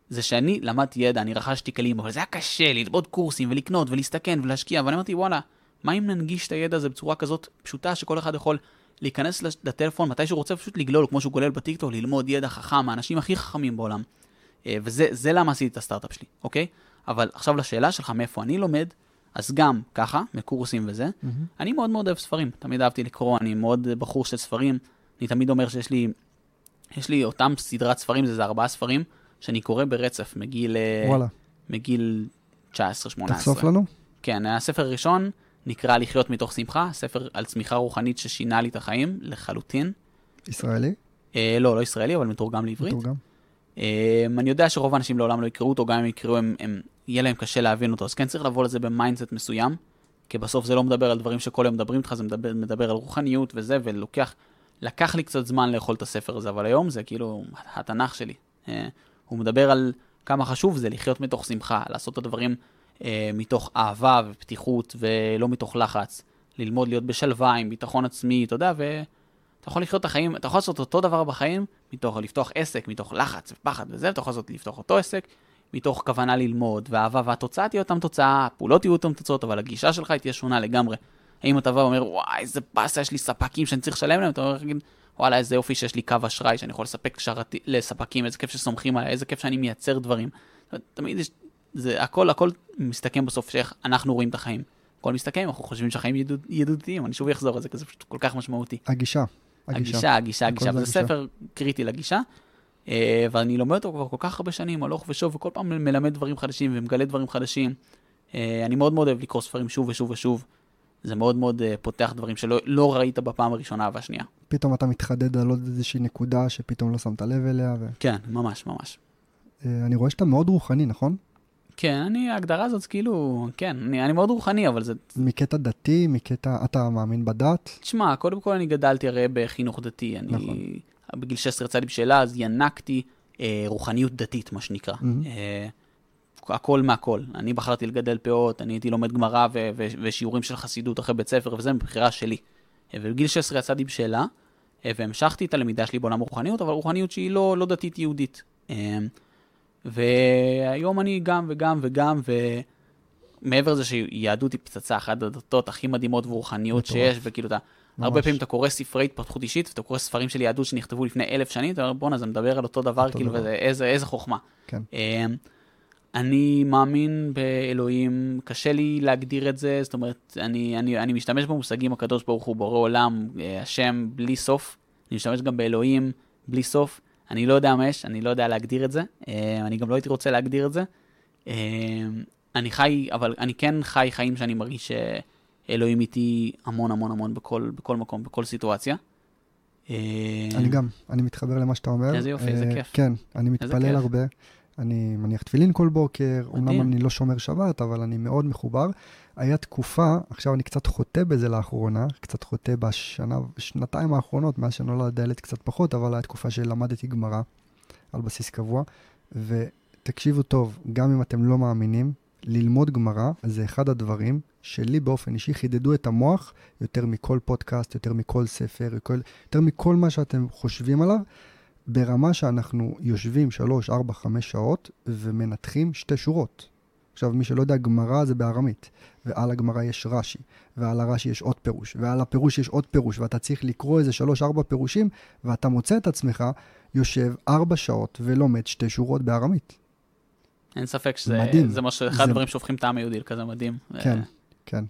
זה שאני למדתי ידע, אני רכשתי כלים, אבל זה היה קשה ללמוד קורסים ולקנות ולהסתכן ולהשקיע, ואני אמרתי, וואלה, מה אם ננגיש את הידע הזה בצורה כזאת פשוטה, שכל אחד יכול להיכנס לטלפון מתי שהוא רוצה פשוט לגלול, כמו שהוא גולל בטיקטוק, ללמוד ידע חכם, האנשים הכי חכמים בעולם. אה, וזה למה עשיתי את הסטארט-אפ שלי, אוקיי? אבל עכשיו לשאלה שלך, מאיפה אני לומד, אז גם ככה, מקורסים וזה, mm-hmm. אני מאוד מאוד אוהב ספרים, תמיד אהבתי לקרוא, אני מאוד בחור של ספרים, אני תמיד אומר שיש לי, יש לי אותם סדרת ספרים, זה, זה ארבעה ספרים, שאני קורא ברצף מגיל, אה, וואלה. מגיל 19-18. תחשוף לנו. כן, הספר הראשון נקרא לחיות מתוך שמחה, ספר על צמיחה רוחנית ששינה לי את החיים לחלוטין. ישראלי? אה, לא, לא ישראלי, אבל מתורגם לעברית. מתורגם. אה, אני יודע שרוב האנשים לעולם לא יקראו אותו, גם אם יקראו, הם, הם, יהיה להם קשה להבין אותו, אז כן צריך לבוא לזה ב mindset מסוים, כי בסוף זה לא מדבר על דברים שכל היום מדברים איתך, זה מדבר, מדבר על רוחניות וזה, ולוקח, לקח לי קצת זמן לאכול את הספר הזה, אבל היום זה כאילו התנ"ך שלי. אה, הוא מדבר על כמה חשוב זה לחיות מתוך שמחה, לעשות את הדברים אה, מתוך אהבה ופתיחות ולא מתוך לחץ, ללמוד להיות בשלווה עם ביטחון עצמי, אתה יודע, ואתה יכול לחיות את החיים, אתה יכול לעשות אותו דבר בחיים, מתוך לפתוח עסק, מתוך לחץ ופחד וזה, ואתה יכול לעשות לפתוח אותו עסק, מתוך כוונה ללמוד ואהבה, והתוצאה תהיה אותם תוצאה, הפעולות יהיו אותם תוצאות, אבל הגישה שלך תהיה שונה לגמרי. האם אתה בא ואומר, וואי, איזה באסה, יש לי ספקים שאני צריך לשלם להם, אתה אומר, וואלה, איזה יופי שיש לי קו אשראי שאני יכול לספק שרתי, לספקים, איזה כיף שסומכים עליי, איזה כיף שאני מייצר דברים. תמיד יש זה הכל, הכל מסתכם בסוף שאיך אנחנו רואים את החיים. הכל מסתכם, אנחנו חושבים שהחיים ידוד, ידידותיים, אני שוב אחזור על זה, כי זה פשוט כל כך משמעותי. הגישה. הגישה, הגישה, הגישה, וזה ספר קריטי לגישה. אה, ואני לומד אותו כבר כל כך הרבה שנים, הלוך ושוב, וכל פעם מלמד דברים חדשים ומגלה דברים חדשים. אה, אני מאוד מאוד אוהב לקרוא ספרים שוב ושוב ושוב. זה מאוד מאוד אה, פותח דברים שלא לא ראית בפעם הראשונה והשנייה. פתאום אתה מתחדד על עוד איזושהי נקודה שפתאום לא שמת לב אליה. ו... כן, ממש, ממש. אני רואה שאתה מאוד רוחני, נכון? כן, אני, ההגדרה הזאת, כאילו, כן, אני, אני מאוד רוחני, אבל זה... מקטע דתי, מקטע, אתה מאמין בדת? תשמע, קודם כל אני גדלתי הרי בחינוך דתי. אני, נכון. בגיל 16 יצאתי בשאלה, אז ינקתי אה, רוחניות דתית, מה שנקרא. Mm-hmm. אה, הכל מהכל. אני בחרתי לגדל פאות, אני הייתי לומד גמרא ו- ו- ושיעורים של חסידות אחרי בית ספר, וזה מבחירה שלי. אה, ובגיל 16 יצאתי בשאלה, אה, והמשכתי את הלמידה שלי בעולם הרוחניות, אבל רוחניות שהיא לא, לא דתית יהודית. והיום אני גם וגם וגם, ומעבר לזה שיהדות היא פצצה, אחת הדתות הכי מדהימות ורוחניות שיש, וכאילו אתה, ממש. הרבה פעמים אתה קורא ספרי התפתחות אישית, ואתה קורא ספרים של יהדות שנכתבו לפני אלף שנים, אתה אומר, בואנה, זה מדבר על אותו דבר, אותו כאילו, דבר. ואיזה איזה חוכמה. כן. אמ, אני מאמין באלוהים, קשה לי להגדיר את זה, זאת אומרת, אני, אני, אני משתמש במושגים הקדוש ברוך הוא בורא עולם, אה, השם בלי סוף, אני משתמש גם באלוהים בלי סוף. אני לא יודע מה יש, אני לא יודע להגדיר את זה, אה, אני גם לא הייתי רוצה להגדיר את זה. אה, אני חי, אבל אני כן חי חיים שאני מרגיש שאלוהים איתי המון המון המון בכל, בכל מקום, בכל סיטואציה. אה, אני גם, אני מתחבר למה שאתה אומר. איזה יופי, איזה כיף. כן, אני מתפלל הרבה. אני מניח תפילין כל בוקר, מדהים. אומנם אני לא שומר שבת, אבל אני מאוד מחובר. היה תקופה, עכשיו אני קצת חוטא בזה לאחרונה, קצת חוטא בשנה, שנתיים האחרונות, מאז שנולד הילד קצת פחות, אבל הייתה תקופה שלמדתי גמרא על בסיס קבוע. ותקשיבו טוב, גם אם אתם לא מאמינים, ללמוד גמרא זה אחד הדברים שלי באופן אישי חידדו את המוח יותר מכל פודקאסט, יותר מכל ספר, יותר, יותר מכל מה שאתם חושבים עליו, ברמה שאנחנו יושבים 3, 4, 5 שעות ומנתחים שתי שורות. עכשיו, מי שלא יודע, גמרא זה בארמית, ועל הגמרא יש רש"י, ועל הרש"י יש עוד פירוש, ועל הפירוש יש עוד פירוש, ואתה צריך לקרוא איזה 3-4 פירושים, ואתה מוצא את עצמך יושב 4 שעות ולומד שתי שורות בארמית. אין ספק שזה מדהים. זה משהו, אחד זה- הדברים שהופכים את העם היהודי לכזה מדהים. כן, אה, כן.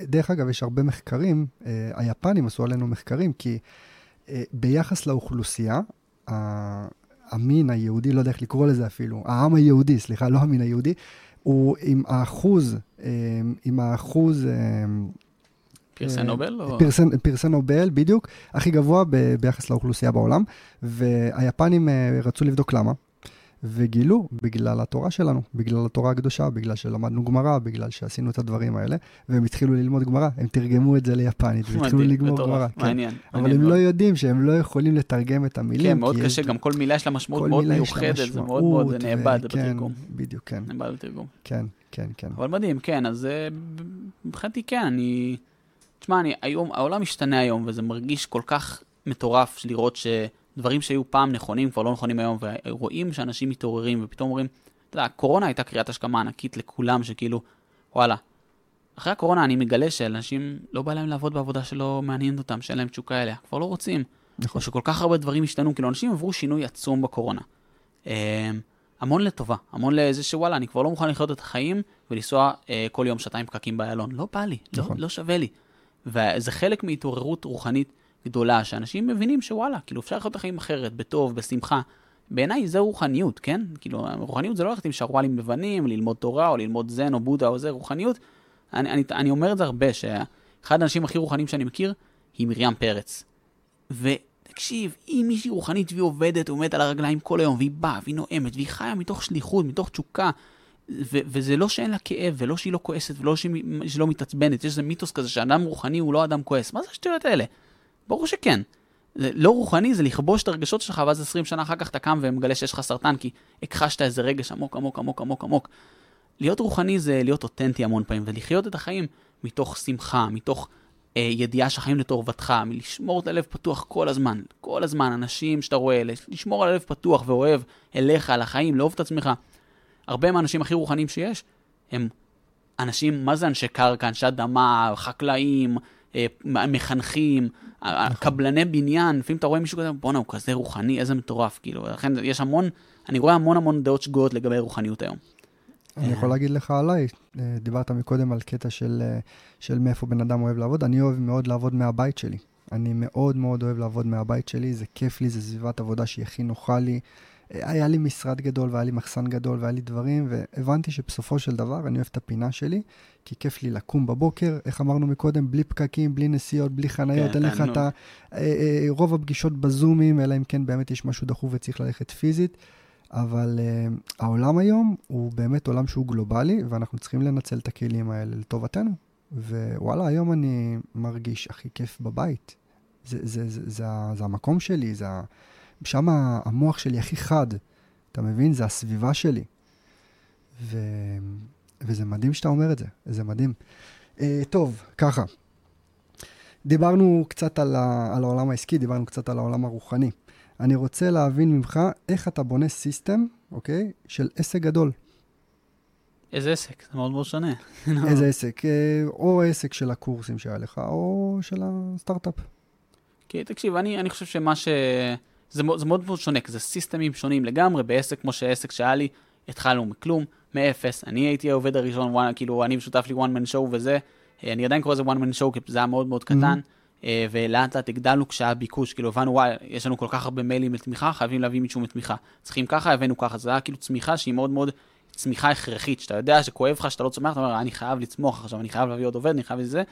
דרך אגב, יש הרבה מחקרים, אה, היפנים עשו עלינו מחקרים, כי אה, ביחס לאוכלוסייה, המין היהודי, לא יודע איך לקרוא לזה אפילו, העם היהודי, סליחה, לא המין היהודי, הוא עם האחוז, אה, עם האחוז... אה, פרסי אה, נובל? או- פרסי, נובל, בדיוק, הכי גבוה ב, ביחס לאוכלוסייה בעולם, והיפנים רצו לבדוק למה, וגילו בגלל התורה שלנו, בגלל התורה הקדושה, בגלל שלמדנו גמרא, בגלל שעשינו את הדברים האלה, והם התחילו ללמוד גמרא, הם תרגמו את זה ליפנית, והתחילו לגמור גמרא. כן. מעניין. אבל מעניין הם מאוד. לא יודעים שהם לא יכולים לתרגם את המילים. כן, מאוד קשה, גם כל מילה יש לה משמעות מאוד מיוחדת, זה מאוד מאוד נאבד בתרגום. בדיוק, כן, נאבד בתרגום. כן, כן, כן. אבל מדהים, כן, אז אה, מבחינתי כן, אני... תשמע, אני היום, העולם משתנה היום, וזה מרגיש כל כך מטורף לראות שדברים שהיו פעם נכונים כבר לא נכונים היום, ורואים שאנשים מתעוררים, ופתאום אומרים, אתה יודע, הקורונה הייתה קריאת השכמה ענקית לכולם, שכאילו, וואלה, אחרי הקורונה אני מגלה שאנשים, לא בא להם לעבוד בעבודה שלא מעניינת אותם, שאין להם תשוקה אליה, כבר לא רוצים. נכון. או שכל כך הרבה דברים השתנו, כאילו אנשים עברו שינוי עצום בקורונה. אמ, המון לטובה, המון לזה שוואלה, אני כבר לא מוכן לחיות את החיים ולנסוע אה, כל יום שעתיים פקקים באיילון. לא בא לי, לא, נכון. לא שווה לי. וזה חלק מהתעוררות רוחנית גדולה, שאנשים מבינים שוואלה, כאילו אפשר לחיות את החיים אחרת, בטוב, בשמחה. בעיניי זה רוחניות, כן? כאילו, רוחניות זה לא ללכת עם שרוואלים לבנים, ללמוד תורה, או ללמוד זן, או בודה, או זה, רוחניות. אני, אני, אני אומר את זה הרבה, שאחד האנשים הכי רוחניים שאני מכיר, היא מרים פרץ. ותקשיב, היא מישהי רוחנית והיא עובדת, עומדת על הרגליים כל היום, והיא באה, והיא נואמת, והיא חיה מתוך שליחות, מתוך תשוקה. ו- וזה לא שאין לה כאב, ולא שהיא לא כועסת, ולא שהיא, שהיא לא מתעצבנת. יש איזה מיתוס כזה שאדם רוחני הוא לא אדם כועס. מה זה השטויות האלה? ברור שכן. לא רוחני זה לכבוש את הרגשות שלך, ואז 20 שנה אחר כך אתה קם ומגלה שיש לך סרטן, כי הכחשת איזה רגש עמוק עמוק עמוק עמוק עמוק. להיות רוחני זה להיות אותנטי המון פעמים, ולחיות את החיים מתוך שמחה, מתוך אה, ידיעה שהחיים לטובתך, מלשמור את הלב פתוח כל הזמן, כל הזמן, אנשים שאתה רואה, לשמור על הלב פתוח ואוהב אליך, על החיים, לאהוב את עצמך. הרבה מהאנשים הכי רוחניים שיש, הם אנשים, מה זה אנשי קרקע, אנשי אדמה, חקלאים, אה, מחנכים. קבלני בניין, לפעמים אתה רואה מישהו כזה, בואנה, הוא כזה רוחני, איזה מטורף, כאילו, לכן יש המון, אני רואה המון המון דעות שגויות לגבי רוחניות היום. אני יכול להגיד לך עליי, אה, דיברת מקודם על קטע של, אה, של מאיפה בן אדם אוהב לעבוד, אני אוהב מאוד לעבוד מהבית שלי. אני מאוד מאוד אוהב לעבוד מהבית שלי, זה כיף לי, זה סביבת עבודה שהיא הכי נוחה לי. אה, היה לי משרד גדול והיה לי מחסן גדול והיה לי דברים, והבנתי שבסופו של דבר אני אוהב את הפינה שלי, כי כיף לי לקום בבוקר, איך אמרנו מקודם, בלי פקקים, בלי נסיעות, בלי חניות, כן, אין לך. את ה... אה, אה, רוב הפגישות בזומים, אלא אם כן באמת יש משהו דחוף וצריך ללכת פיזית. אבל uh, העולם היום הוא באמת עולם שהוא גלובלי, ואנחנו צריכים לנצל את הכלים האלה לטובתנו. ווואלה, היום אני מרגיש הכי כיף בבית. זה, זה, זה, זה, ה- זה המקום שלי, זה. שם המוח שלי הכי חד, אתה מבין? זה הסביבה שלי. ו... וזה מדהים שאתה אומר את זה, זה מדהים. Uh, טוב, ככה. דיברנו קצת על, ה... על העולם העסקי, דיברנו קצת על העולם הרוחני. אני רוצה להבין ממך איך אתה בונה system, אוקיי? של עסק גדול. איזה עסק, זה מאוד מאוד שונה. איזה עסק? אה, או עסק של הקורסים שהיה לך, או של הסטארט-אפ. כי תקשיב, אני, אני חושב שמה ש... זה, זה מאוד מאוד שונה, כי זה סיסטמים שונים לגמרי, בעסק כמו שעסק שהיה לי, התחלנו מכלום, מאפס, אני הייתי העובד הראשון, one, כאילו, אני משותף לי one man show וזה, אה, אני עדיין קורא לזה one man show, כי זה היה מאוד מאוד קטן, אה, ולאט לאט הגדלנו כשהיה ביקוש, כאילו הבנו, וואי, יש לנו כל כך הרבה מיילים לתמיכה, חייבים להביא מישהו מתמיכה. צריכים ככה, הבאנו ככה, זה היה כאילו צמיחה שהיא מאוד מאוד צמיחה הכרחית, שאתה יודע שכואב לך, שאתה לא צומח, אתה אומר, אני חייב לצמוח עכשיו, אני חייב להביא עוד עובד, אני חייב לזה,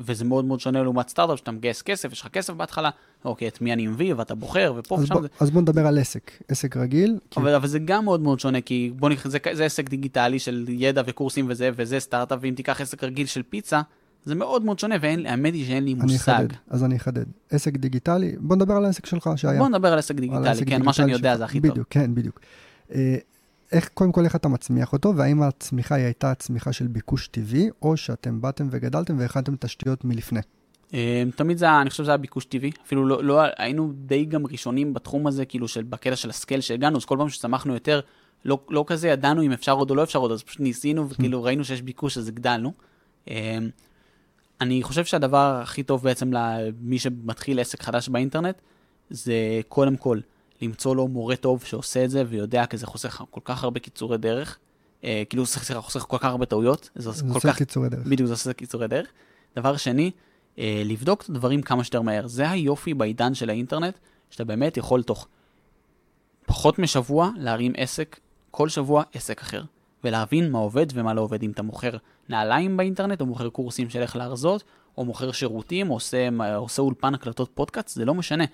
וזה מאוד מאוד שונה לעומת סטארט-אפ, שאתה מגייס כסף, יש לך כסף בהתחלה, אוקיי, את מי אני מביא, ואתה בוחר, ופה ושם. בוא, זה... אז בוא נדבר על עסק, עסק רגיל. כי... אבל, אבל זה גם מאוד מאוד שונה, כי בוא נקרא, זה, זה עסק דיגיטלי של ידע וקורסים וזה, וזה סטארט-אפ, ואם תיקח עסק רגיל של פיצה, זה מאוד מאוד שונה, והאמת היא שאין לי אני מושג. אחדד, אז אני אחדד. עסק דיגיטלי, בוא נדבר על העסק שלך שהיה. בוא נדבר על עסק על דיגיטלי, העסק כן, דיגיטלי מה שאני יודע שלך. זה הכי טוב. בדיוק, כן, בדיוק. איך, קודם כל, איך אתה מצמיח אותו, והאם הצמיחה היא הייתה צמיחה של ביקוש טבעי, או שאתם באתם וגדלתם והכנתם תשתיות מלפני? אה, תמיד זה, היה- אני חושב שזה היה ביקוש טבעי, אפילו לא, לא, היינו די גם ראשונים בתחום הזה, כאילו של, בקטע של ה scale שהגענו, אז כל פעם שצמחנו יותר, לא, לא כזה ידענו אם אפשר עוד או לא אפשר עוד, אז פשוט ניסינו, וכאילו ראינו שיש ביקוש, אז הגדלנו. אה, אני חושב שהדבר הכי טוב בעצם למי שמתחיל עסק חדש באינטרנט, זה קודם כל למצוא לו מורה טוב שעושה את זה ויודע, כי זה חוסך כל כך הרבה קיצורי דרך, אה, כאילו סליחה, חוסך כל כך הרבה טעויות, זה זה כל עושה כך קיצורי דרך. בדיוק, זה עושה קיצורי דרך. דבר שני, אה, לבדוק את הדברים כמה שיותר מהר. זה היופי בעידן של האינטרנט, שאתה באמת יכול תוך פחות משבוע להרים עסק, כל שבוע עסק אחר, ולהבין מה עובד ומה לא עובד. אם אתה מוכר נעליים באינטרנט, או מוכר קורסים של איך להרזות, או מוכר שירותים, או עושה, עושה אולפן הקלטות פודקאסט, זה לא משנה.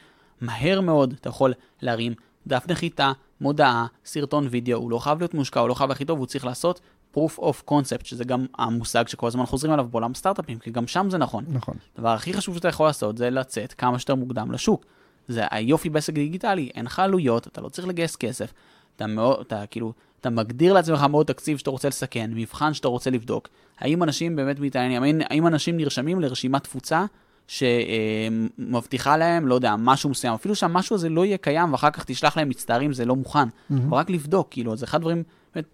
מהר מאוד אתה יכול להרים דף נחיתה, מודעה, סרטון וידאו, הוא לא חייב להיות מושקע, הוא לא חייב הכי טוב, הוא צריך לעשות proof of concept, שזה גם המושג שכל הזמן חוזרים עליו בעולם סטארט-אפים, כי גם שם זה נכון. נכון. הדבר הכי חשוב שאתה יכול לעשות זה לצאת כמה שיותר מוקדם לשוק. זה היופי בעסק דיגיטלי, אין לך עלויות, אתה לא צריך לגייס כסף, אתה מאוד, אתה כאילו, אתה מגדיר לעצמך מאוד תקציב שאתה רוצה לסכן, מבחן שאתה רוצה לבדוק, האם אנשים באמת מתעניינים, האם, האם אנשים נרשמים לרשימת תפוצה שמבטיחה להם, לא יודע, משהו מסוים, אפילו שהמשהו הזה לא יהיה קיים ואחר כך תשלח להם מצטערים, זה לא מוכן. אבל רק לבדוק, כאילו, זה אחד הדברים באמת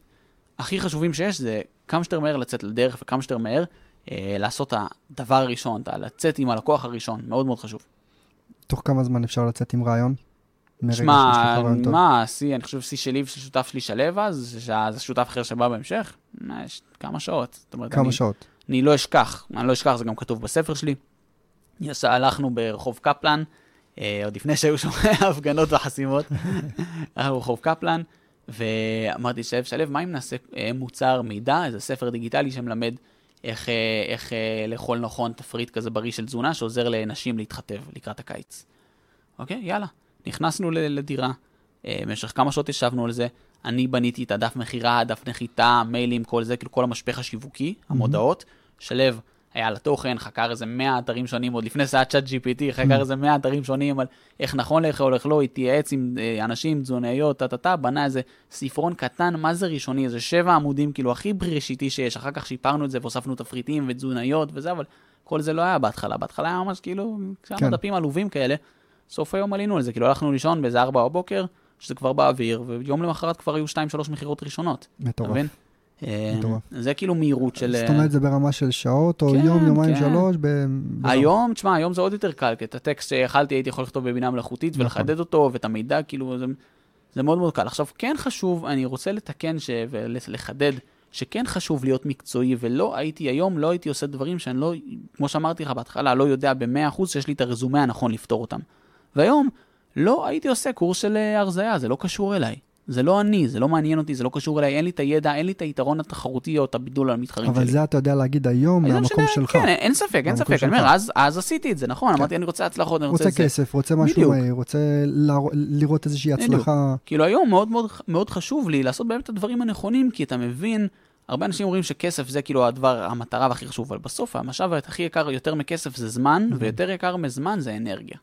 הכי חשובים שיש, זה כמה שיותר מהר לצאת לדרך וכמה שיותר מהר אה, לעשות את הדבר הראשון, את ה- לצאת עם הלקוח הראשון, מאוד מאוד חשוב. תוך כמה זמן אפשר לצאת עם רעיון? שמע. מה, השיא, אני חושב שיא שלי ושל שותף שלי שלו אז, שזה שותף אחר שבא בהמשך, יש כמה שעות. אומרת, כמה אני, שעות? אני לא אשכח, אני לא אשכח, זה גם כתוב בספר שלי. הלכנו ברחוב קפלן, אה, עוד לפני שהיו שם הפגנות וחסימות, ברחוב קפלן, ואמרתי, שלו, שלו, מה אם נעשה אה, מוצר מידע, איזה ספר דיגיטלי שמלמד איך, אה, איך לאכול נכון תפריט כזה בריא של תזונה, שעוזר לנשים להתחתב לקראת הקיץ. אוקיי, יאללה. נכנסנו לדירה, במשך כמה שעות ישבנו על זה, אני בניתי את הדף מכירה, הדף נחיתה, מיילים, כל זה, כאילו כל המשפך השיווקי, המודעות. שלו היה על התוכן, חקר איזה 100 אתרים שונים, עוד לפני שהיה צ'אט GPT, חקר איזה 100 אתרים שונים על איך נכון לאכול, איך לא, התייעץ עם אה, אנשים, תזונאיות, טה-טה-טה, בנה איזה ספרון קטן, מה זה ראשוני, איזה שבע עמודים, כאילו הכי בראשיתי שיש, אחר כך שיפרנו את זה והוספנו תפריטים ותזונאיות וזה, אבל כל זה לא היה בהתחלה, בהתחלה היה ממש כאילו, כמה כן. דפים עלובים כאלה. סוף היום עלינו על זה, כאילו הלכנו לישון באיזה 4 בבוקר, שזה כבר באוויר, ויום למחרת כבר היו 2-3 מכירות ראשונות. מטורף. אה, מטורף. זה כאילו מהירות של... זאת אומרת, זה ברמה של שעות, או כן, יום, יומיים, כן. שלוש, ב... ב- היום, תשמע, היום זה עוד יותר קל, כי את הטקסט שיכלתי הייתי יכול לכתוב בבינה מלאכותית נכון. ולחדד אותו, ואת המידע, כאילו, זה, זה מאוד מאוד קל. עכשיו, כן חשוב, אני רוצה לתקן ש... ולחדד, שכן חשוב להיות מקצועי, ולא הייתי היום, לא הייתי עושה דברים שאני לא, כמו שאמרתי לך בהתחלה, לא יודע ב-100% שיש לי את הרזומה הנכון לפתור אותם. והיום, לא הייתי עושה קורס של אה, הרזייה, זה לא קשור אליי. זה לא אני, זה לא מעניין אותי, זה לא קשור אליי, אין לי את הידע, אין לי את היתרון התחרותי או את הבידול על המתחרים אבל שלי. זה אתה יודע להגיד היום מהמקום שלך. כן, אין- ספק, אין ספק. אני אומר. אז, אז עשיתי את זה, נכון? אמרתי, אני רוצה הצלחות, אני רוצה רוצה את זה. כסף, רוצה משהו. מהיר, רוצה לראות איזושהי. הצלחה. כאילו היום מאוד מאוד, מאוד חשוב לי לעשות באמת את הדברים הנכונים, כי אתה מבין, הרבה אנשים אומרים שכסף זה כאילו הדבר, המטרה והכי חשוב, אבל בסוף המשאב הכי יקר יותר מכסף זה זמן, ויותר יקר מזמן זה אנרגיה.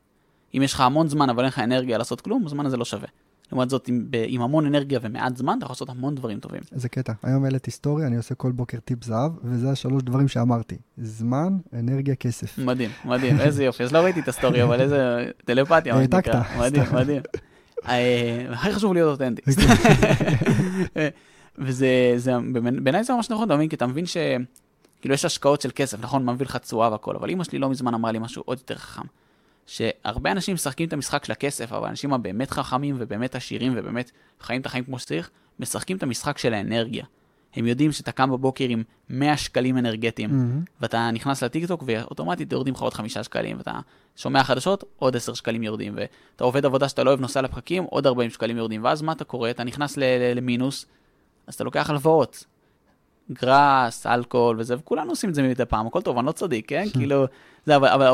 אם יש לך המון זמן אבל אין לך אנרגיה לעשות כלום, הזמן הזה לא שווה. לעומת זאת, עם, ב- עם המון אנרגיה ומעט זמן, אתה יכול לעשות המון דברים טובים. איזה קטע. היום העליתי היסטוריה, אני עושה כל בוקר טיפ זהב, וזה השלוש דברים שאמרתי. זמן, אנרגיה, כסף. מדהים, מדהים, איזה יופי. אז לא ראיתי את הסטורי, אבל איזה טלפתיה, העתקת. מדהים. מדהים. אה, הכי חשוב להיות אותנטי. וזה, זה, בעיניי זה ממש נכון, אתה מבין? כי אתה מבין ש... כאילו יש השקעות של כסף, נכון? מה מביא לך תשואה והכל, אבל אמא שלי לא מזמן אמרה לי משהו עוד יותר חכם. שהרבה אנשים משחקים את המשחק של הכסף, אבל האנשים הבאמת חכמים ובאמת עשירים ובאמת חיים את החיים כמו שצריך, משחקים את המשחק של האנרגיה. הם יודעים שאתה קם בבוקר עם 100 שקלים אנרגטיים, מהמם. ואתה נכנס לטיקטוק ואוטומטית יורדים לך עוד חמישה שקלים, ואתה שומע חדשות, עוד עשר שקלים יורדים, ואתה עובד עבודה שאתה לא אוהב, נוסע לפקקים, עוד 40 שקלים יורדים, ואז מה אתה קורא? אתה נכנס למינוס, אז אתה לוקח הלוואות. גראס, אלכוהול וזה, וכולנו עושים את זה מדי פעם, הכל טוב, אני לא צדיק, כן? כאילו, זה, אבל, אבל או,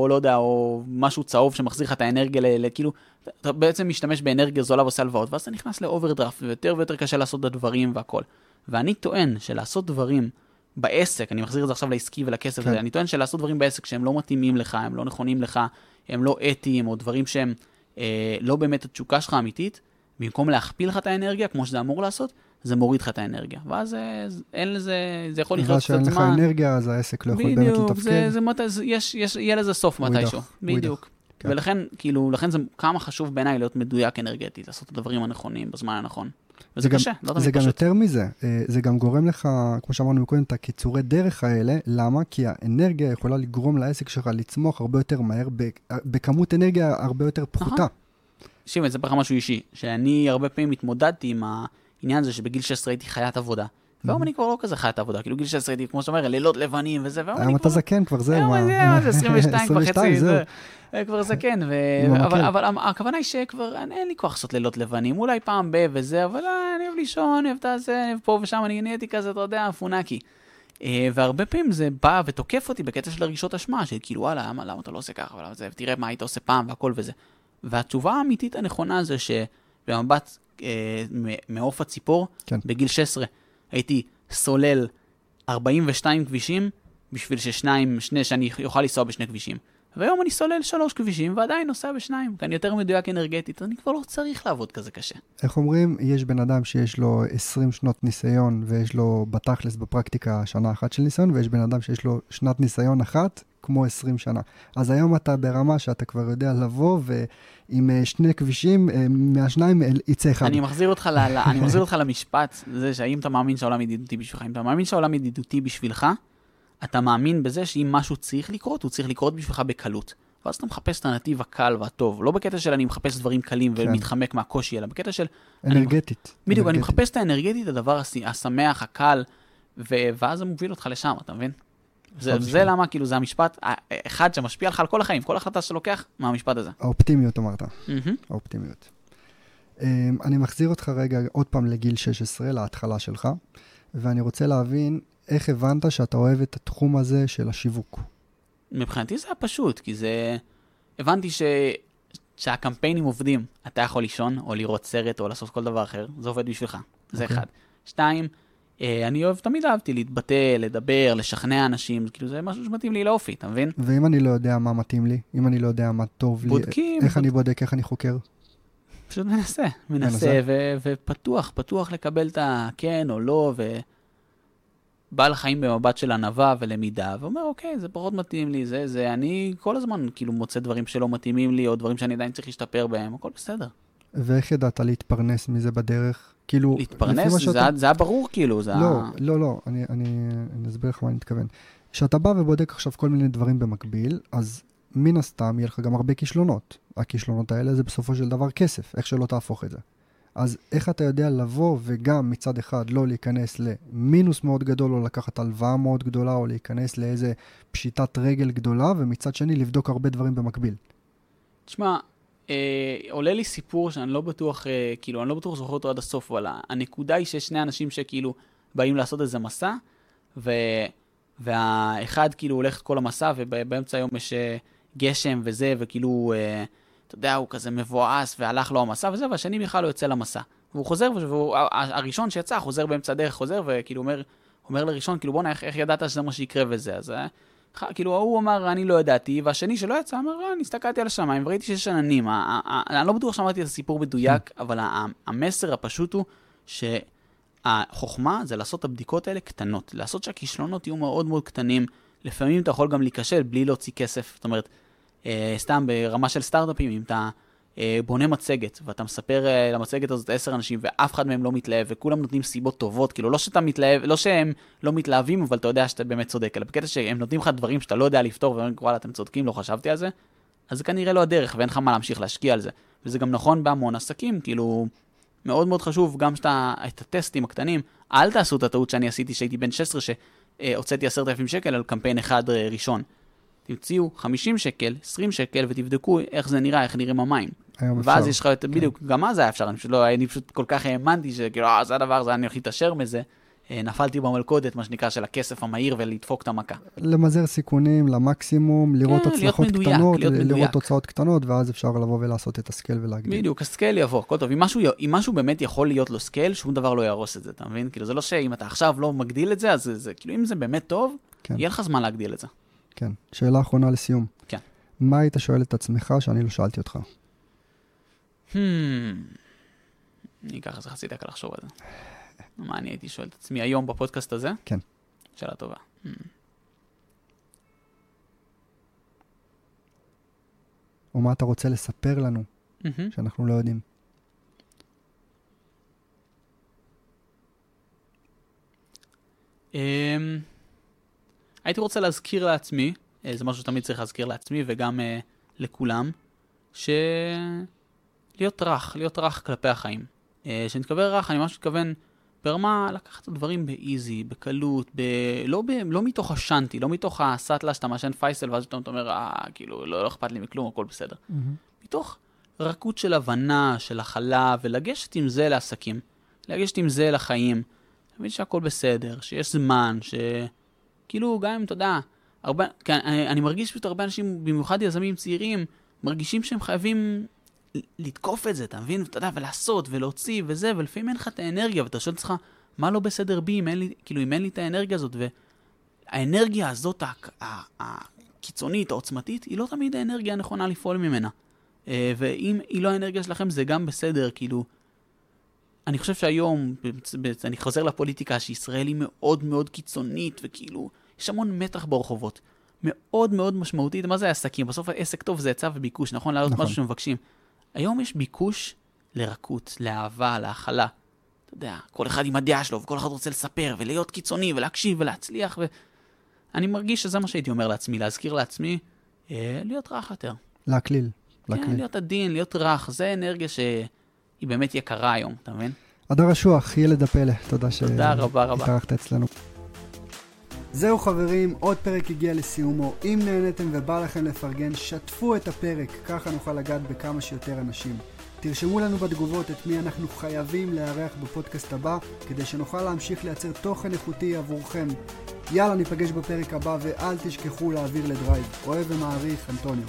או, לא יודע, או משהו צהוב שמחזיר לך את האנרגיה, ל, ל, כאילו, אתה בעצם משתמש באנרגיה זולה ועושה הלוואות, ואז אתה נכנס לאוברדרפט, ויותר ויותר קשה לעשות את הדברים והכל. ואני טוען שלעשות דברים בעסק, אני מחזיר את זה עכשיו לעסקי ולכסף. כן. אני טוען שלעשות דברים בעסק שהם לא מתאימים לך, הם לא נכונים לך, הם לא אתיים, או דברים שהם אה, לא באמת התשוקה שלך האמיתית, במקום להכפיל לך את האנרגיה, כמו שזה אמור לעשות, זה מוריד לך את האנרגיה. ואז אה, אין לזה, זה יכול לחיות קצת שאין לך זמן. אנרגיה, אז העסק לא יכול באמת בדיוק, לתפקד. זה, זה מת... זה, יש, יש, יהיה לזה סוף מתישהו. בדיוק. כן. ולכן, כאילו, לכן זה כמה חשוב בעיניי להיות מדויק אנרגטית, לעשות את הדברים הנכונים בזמן הנכון. וזה גם- קשה, לא זה תמיד גם פשוט. יותר מזה, אה, זה גם גורם לך, כמו שאמרנו קודם, את הקיצורי דרך האלה, למה? כי האנרגיה יכולה לגרום לעסק שלך לצמוח הרבה יותר מהר, ב- בכמות אנרגיה הרבה יותר פחותה. תקשיב, אני אספר לך משהו אישי, שאני הרבה פעמים התמודדתי עם העניין הזה שבגיל 16 הייתי חיית עבודה. והיום אני כבר לא כזה חיית עבודה, כאילו גיל 16 הייתי, כמו שאתה אומר, לילות לבנים וזה, והיום אני היום כבר... אתה זקן כבר, זהו. היום אני יודע, זה 22 וחצי, 22, זהו. זה זה כבר זקן, אבל- הכוונה היא שכבר אין אין לי כוח לעשות לילות לבנים, אולי פעם ב- וזה, אבל אה, אני אוהב לישון, אוהב את הזה, אוהב פה ושם, אני נהייתי כזה, אתה יודע, פונקי. אה, והרבה פעמים זה בא ותוקף אותי בקטע של הרגשות אשמה, של כאילו, וואלה, למה אתה לא עושה ככה, ולמה זה, תראה מה היית עושה פעם והכל וזה. והתשובה האמיתית הנכונה זה שבמבט אה, מעוף הציפור, כן. בגיל 16 הייתי סולל 42 כבישים בשביל ששניים, שני, שאני אוכל לנסוע בשני כבישים. והיום אני סולל שלוש כבישים ועדיין נוסע בשניים, כי אני יותר מדויק אנרגטית, אני כבר לא צריך לעבוד כזה קשה. איך אומרים, יש בן אדם שיש לו 20 שנות ניסיון ויש לו בתכלס בפרקטיקה שנה אחת של ניסיון, ויש בן אדם שיש לו שנת ניסיון אחת כמו 20 שנה. אז היום אתה ברמה שאתה כבר יודע לבוא ועם אה, שני כבישים, אה, מהשניים אה, יצא אחד. אני מחזיר אותך, ל, ל, אני מחזיר אותך למשפט, זה שהאם אתה מאמין שהעולם ידידותי בשבילך, אם אתה מאמין שהעולם ידידותי בשבילך, אתה מאמין בזה שאם משהו צריך לקרות, הוא צריך לקרות בשבילך בקלות. ואז אתה מחפש את הנתיב הקל והטוב, לא בקטע של אני מחפש דברים קלים כן. ומתחמק מהקושי, אלא בקטע של אני- אנרגטית. בדיוק, אני. מחפש את האנרגטית, הדבר הש- השמח, הקל, ו- ואז זה מוביל אותך לשם, אתה מבין? זה, זה. למה, כאילו, זה המשפט האחד שמשפיע לך על כל החיים, כל החלטה שאתה לוקח, מהמשפט הזה. האופטימיות אמרת, מהמם. האופטימיות. אמ, אני מחזיר אותך רגע עוד פעם לגיל 16, להתחלה שלך, ואני רוצה להבין איך הבנת שאתה אוהב את התחום הזה של השיווק. מבחינתי זה היה פשוט, כי זה... הבנתי ש... שהקמפיינים עובדים. אתה יכול לישון, או לראות סרט, או לעשות כל דבר אחר, זה עובד בשבילך. זה אוקיי. אחד. שתיים, אני אוהב, תמיד אהבתי להתבטא, לדבר, לשכנע אנשים, כאילו זה משהו שמתאים לי לאופי, אתה מבין? ואם אני לא יודע מה מתאים לי, אם אני לא יודע מה טוב לי, בודקים, איך אני בודק, איך אני חוקר? פשוט מנסה, מנסה. מנסה, ו- ופתוח, פתוח לקבל את הכן או לא, ובא לחיים במבט של ענווה ולמידה, ואומר, אוקיי, זה פחות מתאים לי, זה, זה, אני כל הזמן כאילו מוצא דברים שלא מתאימים לי, או דברים שאני עדיין צריך להשתפר בהם, הכל בסדר. ואיך ידעת להתפרנס מזה בדרך? כאילו, להתפרנס, זה, שאתה- היה- זה היה ברור כאילו, זה לא, היה... לא, לא, אני, אני, אני אסביר לך מה אני מתכוון. כשאתה בא ובודק עכשיו כל מיני דברים במקביל, אז מן הסתם יהיה לך גם הרבה כישלונות. הכישלונות האלה זה בסופו של דבר כסף, איך שלא תהפוך את זה. אז איך אתה יודע לבוא וגם מצד אחד לא להיכנס למינוס מאוד גדול, או לקחת הלוואה מאוד גדולה, או להיכנס לאיזה פשיטת רגל גדולה, ומצד שני לבדוק הרבה דברים במקביל. תשמע, אה, עולה לי סיפור שאני לא בטוח, אה, כאילו, אני לא בטוח זוכר אותו עד הסוף, אבל הנקודה היא שיש שני אנשים שכאילו באים לעשות איזה מסע, ו... והאחד כאילו הולך את כל המסע, ובאמצע היום יש אה, גשם וזה, וכאילו, אה, אתה יודע, הוא כזה מבואס, והלך לו המסע וזה, והשני בכלל לא יוצא למסע. והוא חוזר, והוא, ה- ה- הראשון שיצא, חוזר באמצע הדרך, חוזר, וכאילו אומר, אומר לראשון, כאילו, בואנה, איך, איך ידעת שזה מה שיקרה וזה? אז אה, כאילו, ההוא אמר, אני לא ידעתי, והשני שלא יצא, אמר, "אה, אני הסתכלתי על השמיים וראיתי שיש עננים. אני לא בטוח שאמרתי את הסיפור מדויק, אבל ה- המסר הפשוט הוא שהחוכמה זה לעשות את הבדיקות האלה קטנות. לעשות שהכישלונות יהיו מאוד מאוד קטנים. לפעמים אתה יכול גם להיכשל בלי להוציא כסף. זאת אומרת, אה, סתם ברמה של סטארט-אפים, אם אתה בונה מצגת, ואתה מספר אה, למצגת הזאת עשר אנשים, ואף אחד מהם לא מתלהב, וכולם נותנים סיבות טובות, כאילו לא שאתה מתלהב, לא שהם לא מתלהבים, אבל אתה יודע שאתה באמת צודק, אלא בקטע שהם נותנים לך דברים שאתה לא יודע לפתור, ואומרים, וואלה, אתם צודקים, לא חשבתי על זה, אז זה כנראה לא הדרך, ואין לך מה להמשיך להשקיע על זה. וזה גם נכון בהמון עסקים, כאילו, מאוד מאוד חשוב, גם שאתה, את הטסטים הקטנים, אל תעשו את הטעות שאני עשיתי כשהייתי בן 16, שהוצאתי 10,000 שקל על קמפיין אחד אה, ראשון. תמציאו 50 שקל, 20 שקל, ותבדקו איך זה נראה, איך נראים המים. ואז יש לך יותר, בדיוק, גם אז היה אפשר, אני פשוט לא, אני פשוט כל כך האמנתי שכאילו, אה, זה הדבר, זה אני הולך להתעשר מזה. אה, נפלתי במלכודת, מה שנקרא, של הכסף המהיר ולדפוק את המכה. למזער סיכונים למקסימום, לראות כן, הצלחות מדויק, קטנות, מדויק. לראות תוצאות קטנות, ואז אפשר לבוא ולעשות את הסקייל ולהגדיל. בדיוק, ה scale יבוא, הכל טוב. אם משהו, אם משהו באמת יכול להיות לו scale, שום דבר לא יהרוס את זה, אתה מבין? כאילו, זה לא שאם אתה עכשיו לא מגדיל את זה, אז זה, זה כאילו, אם זה באמת טוב, כן. יהיה לך זמן להגדיל את זה. כן. שאלה אחרונה לסיום. כן. מה היית שואל את עצמך שאני לא שאלתי אותך? Hmm. אני אקח איזה חצי דקה לחשוב על זה. מה אני הייתי שואל את עצמי היום בפודקאסט הזה? כן. שאלה טובה. Hmm. או מה אתה רוצה לספר לנו מהמם. שאנחנו לא יודעים? אמ, הייתי רוצה להזכיר לעצמי, אה, זה משהו שתמיד צריך להזכיר לעצמי וגם אה, לכולם, שלהיות רך, להיות רך כלפי החיים. אה, כשאני מתכוון רך, אני ממש מתכוון ברמה לקחת את הדברים באיזי, בקלות, ב... לא, ב... לא מתוך השאנטי, לא מתוך הסאטלה שאתה מעשן פייסל ואז פתאום אתה אומר, אה, כאילו, לא, לא אכפת לי מכלום, הכל בסדר. מתוך רכות של הבנה, של הכלה, ולגשת עם זה לעסקים, לגשת עם זה לחיים, להבין שהכל בסדר, שיש זמן, שכאילו גם אם אתה יודע, כן, אני, מרגיש פשוט הרבה אנשים, במיוחד יזמים צעירים, מרגישים שהם חייבים לתקוף את זה, אתה מבין? אתה יודע, ולעשות, ולהוציא, וזה, ולפעמים אין לך את האנרגיה, ואתה שואל עצמך, מה לא בסדר בי אם אין לי, כאילו, אם אין לי את האנרגיה הזאת, והאנרגיה הזאת, הקיצונית, העוצמתית, היא לא תמיד האנרגיה הנכונה לפעול ממנה. אה, ואם היא לא האנרגיה שלכם, זה גם בסדר, כאילו... אני חושב שהיום, אני חוזר לפוליטיקה, שישראל היא מאוד מאוד קיצונית, וכאילו, יש המון מתח ברחובות. מאוד מאוד משמעותית, מה זה עסקים? בסוף עסק טוב זה היצע וביקוש, נכון? להעלות נכון. משהו שמבקשים. היום יש ביקוש לרכות, לאהבה, להכלה. אתה יודע, כל אחד עם הדעה שלו, וכל אחד רוצה לספר, ולהיות קיצוני, ולהקשיב, ולהצליח, ו... אני מרגיש שזה מה שהייתי אומר לעצמי, להזכיר לעצמי, אה, להיות רך יותר. להקליל. כן, להקליל. להיות עדין, להיות רך, זה אנרגיה שהיא באמת יקרה היום, אתה מבין? הדר אשוח, ילד הפלא, תודה תודה רבה רבה. שהתארחת אצלנו. זהו חברים, עוד פרק הגיע לסיומו. אם נהניתם ובא לכם לפרגן, שתפו את הפרק, ככה נוכל לגעת בכמה שיותר אנשים. תרשמו לנו בתגובות את מי אנחנו חייבים לארח בפודקאסט הבא, כדי שנוכל להמשיך לייצר תוכן איכותי עבורכם. יאללה, ניפגש בפרק הבא, ואל תשכחו להעביר לדרייב. אוהב ומעריך, אנטוניו.